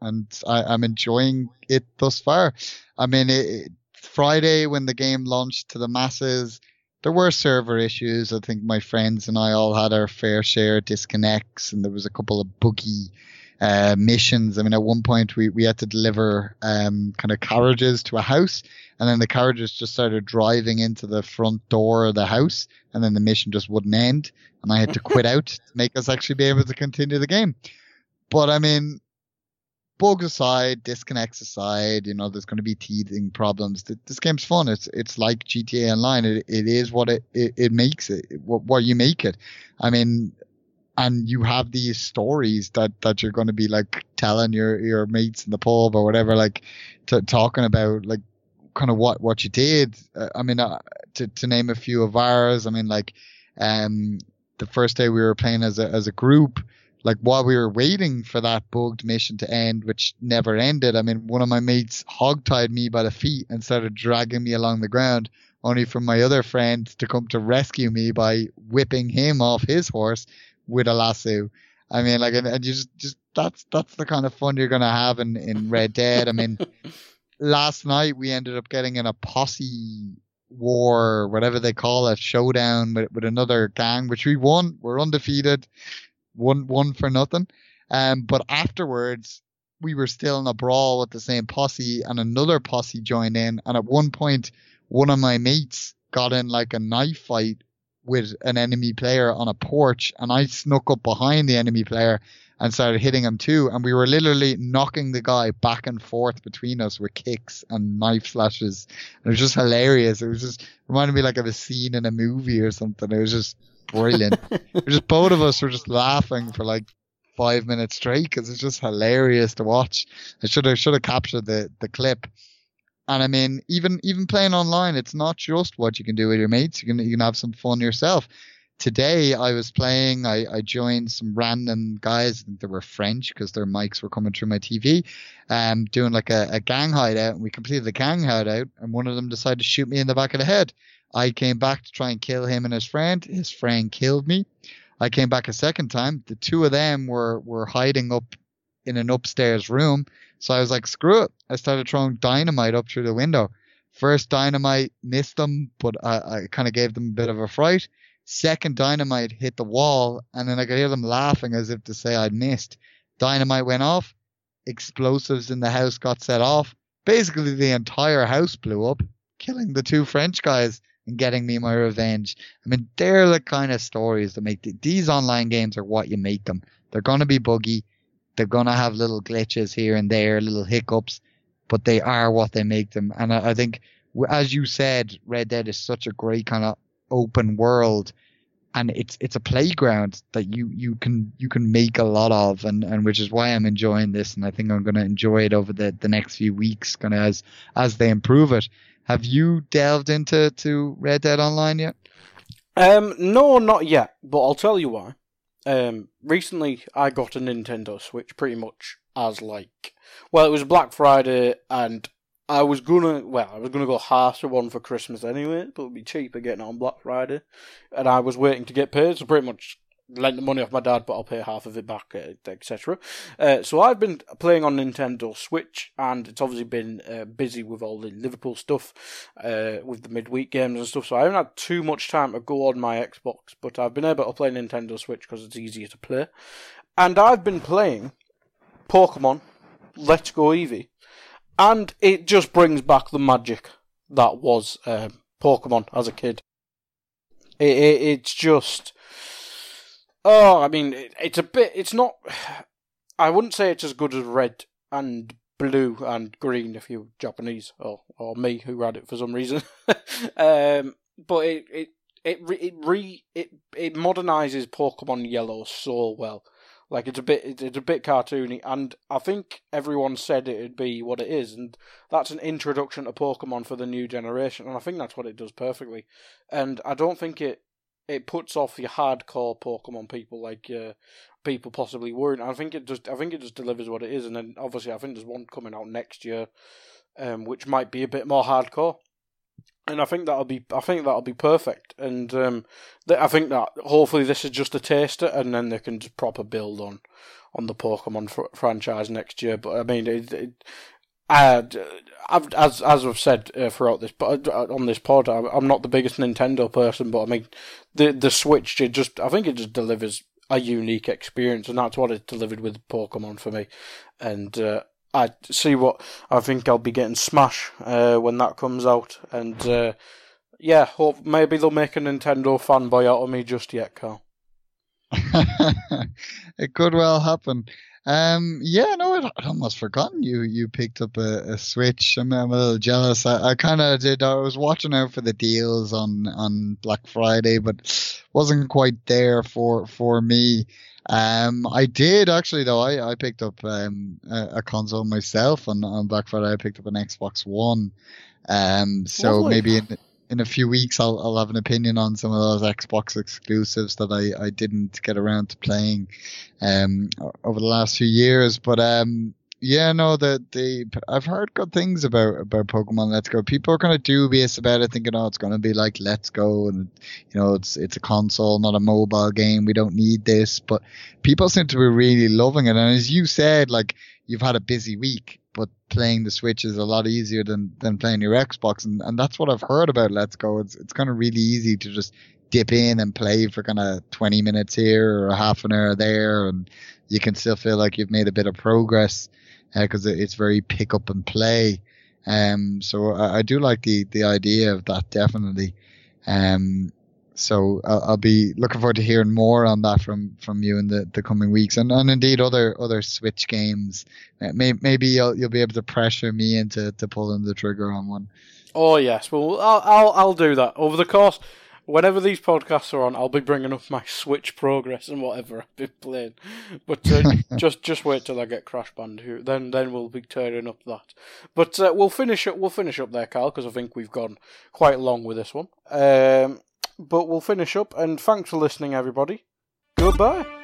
B: and I, am enjoying it thus far. I mean, it, Friday when the game launched to the masses, there were server issues. I think my friends and I all had our fair share of disconnects, and there was a couple of buggy uh, missions. I mean, at one point we, we had to deliver um, kind of carriages to a house, and then the carriages just started driving into the front door of the house, and then the mission just wouldn't end, and I had to quit out to make us actually be able to continue the game. But I mean, bugs aside, disconnects aside, you know, there's going to be teething problems. This game's fun. It's it's like GTA Online. It it is what it it, it makes it. What, what you make it. I mean, and you have these stories that that you're going to be like telling your your mates in the pub or whatever, like talking about like kind of what what you did. Uh, I mean, uh, to to name a few of ours. I mean, like um the first day we were playing as a as a group like while we were waiting for that bugged mission to end, which never ended, I mean, one of my mates hogtied me by the feet and started dragging me along the ground, only for my other friend to come to rescue me by whipping him off his horse with a lasso. I mean, like, and, and you just, just that's that's the kind of fun you're gonna have in in Red Dead. I mean, last night we ended up getting in a posse war, whatever they call it, showdown with, with another gang, which we won. We're undefeated one one for nothing. Um, but afterwards, we were still in a brawl with the same posse, and another posse joined in. And at one point, one of my mates got in like a knife fight with an enemy player on a porch, and I snuck up behind the enemy player and started hitting him too. And we were literally knocking the guy back and forth between us with kicks and knife slashes. And it was just hilarious. It was just reminded me like of a scene in a movie or something. It was just brilliant. just both of us were just laughing for like five minutes straight because it's just hilarious to watch. I should have should have captured the the clip. And I mean, even even playing online, it's not just what you can do with your mates. You can you can have some fun yourself. Today I was playing. I, I joined some random guys. I think they were French because their mics were coming through my TV. Um, doing like a, a gang hideout, and we completed the gang hideout. And one of them decided to shoot me in the back of the head. I came back to try and kill him and his friend. His friend killed me. I came back a second time. The two of them were, were hiding up in an upstairs room. So I was like, screw it. I started throwing dynamite up through the window. First dynamite missed them, but I, I kind of gave them a bit of a fright. Second dynamite hit the wall, and then I could hear them laughing as if to say I'd missed. Dynamite went off. Explosives in the house got set off. Basically, the entire house blew up, killing the two French guys and getting me my revenge. I mean, they're the kind of stories that make the, these online games are what you make them. They're going to be buggy. They're going to have little glitches here and there, little hiccups, but they are what they make them. And I, I think, as you said, Red Dead is such a great kind of open world and it's it's a playground that you you can you can make a lot of and and which is why I'm enjoying this and I think I'm to enjoy it over the the next few weeks kind of as as they improve it have you delved into to Red Dead Online yet?
A: Um, no, not yet. But I'll tell you why. Um, recently, I got a Nintendo Switch pretty much as like, well, it was Black Friday, and I was gonna, well, I was gonna go half to one for Christmas anyway, but it'd be cheaper getting it on Black Friday, and I was waiting to get paid, so pretty much lent the money off my dad, but I'll pay half of it back, uh, etc. Uh, so I've been playing on Nintendo Switch, and it's obviously been uh, busy with all the Liverpool stuff, uh, with the midweek games and stuff. So I haven't had too much time to go on my Xbox, but I've been able to play Nintendo Switch because it's easier to play. And I've been playing Pokemon Let's Go Eevee, and it just brings back the magic that was um, Pokemon as a kid. It, it, it's just Oh, I mean, it, it's a bit. It's not. I wouldn't say it's as good as red and blue and green if you're Japanese or or me who had it for some reason. um, but it it it it re it it modernizes Pokemon Yellow so well. Like it's a bit it's a bit cartoony, and I think everyone said it'd be what it is, and that's an introduction to Pokemon for the new generation, and I think that's what it does perfectly. And I don't think it it puts off your hardcore Pokemon people like uh, people possibly weren't. I think it just I think it just delivers what it is, and then obviously I think there's one coming out next year, um, which might be a bit more hardcore. And I think that'll be I think that'll be perfect, and um, th- I think that hopefully this is just a taster, and then they can just proper build on on the Pokemon fr- franchise next year. But I mean, it, it, I've, as as I've said uh, throughout this, but uh, on this pod, I'm, I'm not the biggest Nintendo person, but I mean, the the Switch it just I think it just delivers a unique experience, and that's what it delivered with Pokemon for me. And uh, I see what I think I'll be getting Smash uh, when that comes out, and uh, yeah, hope maybe they'll make a Nintendo fanboy out of me just yet, Carl.
B: it could well happen. Um, yeah, no, I'd, I'd, almost forgotten you you picked up a, a Switch. I'm, I'm, a little jealous. I, I kind of did. I was watching out for the deals on on Black Friday, but wasn't quite there for for me. Um, I did actually though. I, I picked up um a, a console myself on on Black Friday. I picked up an Xbox One. Um, so Lovely. maybe in in a few weeks I'll I'll have an opinion on some of those Xbox exclusives that I, I didn't get around to playing um over the last few years. But um yeah, no, the the I've heard good things about about Pokemon Let's Go. People are kind of dubious about it, thinking, "Oh, it's going to be like Let's Go, and you know, it's it's a console, not a mobile game. We don't need this." But people seem to be really loving it, and as you said, like you've had a busy week, but playing the Switch is a lot easier than, than playing your Xbox. And, and that's what I've heard about Let's Go. It's, it's kind of really easy to just dip in and play for kind of 20 minutes here or a half an hour there. And you can still feel like you've made a bit of progress because uh, it's very pick up and play. Um, so I, I, do like the, the idea of that definitely. Um, so I'll, I'll, be looking forward to hearing more on that from, from you in the, the coming weeks, and, and indeed other other Switch games. Uh, maybe, maybe you'll you'll be able to pressure me into to pulling the trigger on one.
A: Oh yes, well I'll I'll, I'll do that over the course. Whenever these podcasts are on, I'll be bringing up my Switch progress and whatever I've been playing. But uh, just just wait till I get Crash Bandicoot, then then we'll be turning up that. But uh, we'll finish up we'll finish up there, Carl, because I think we've gone quite long with this one. Um, but we'll finish up, and thanks for listening, everybody. Goodbye.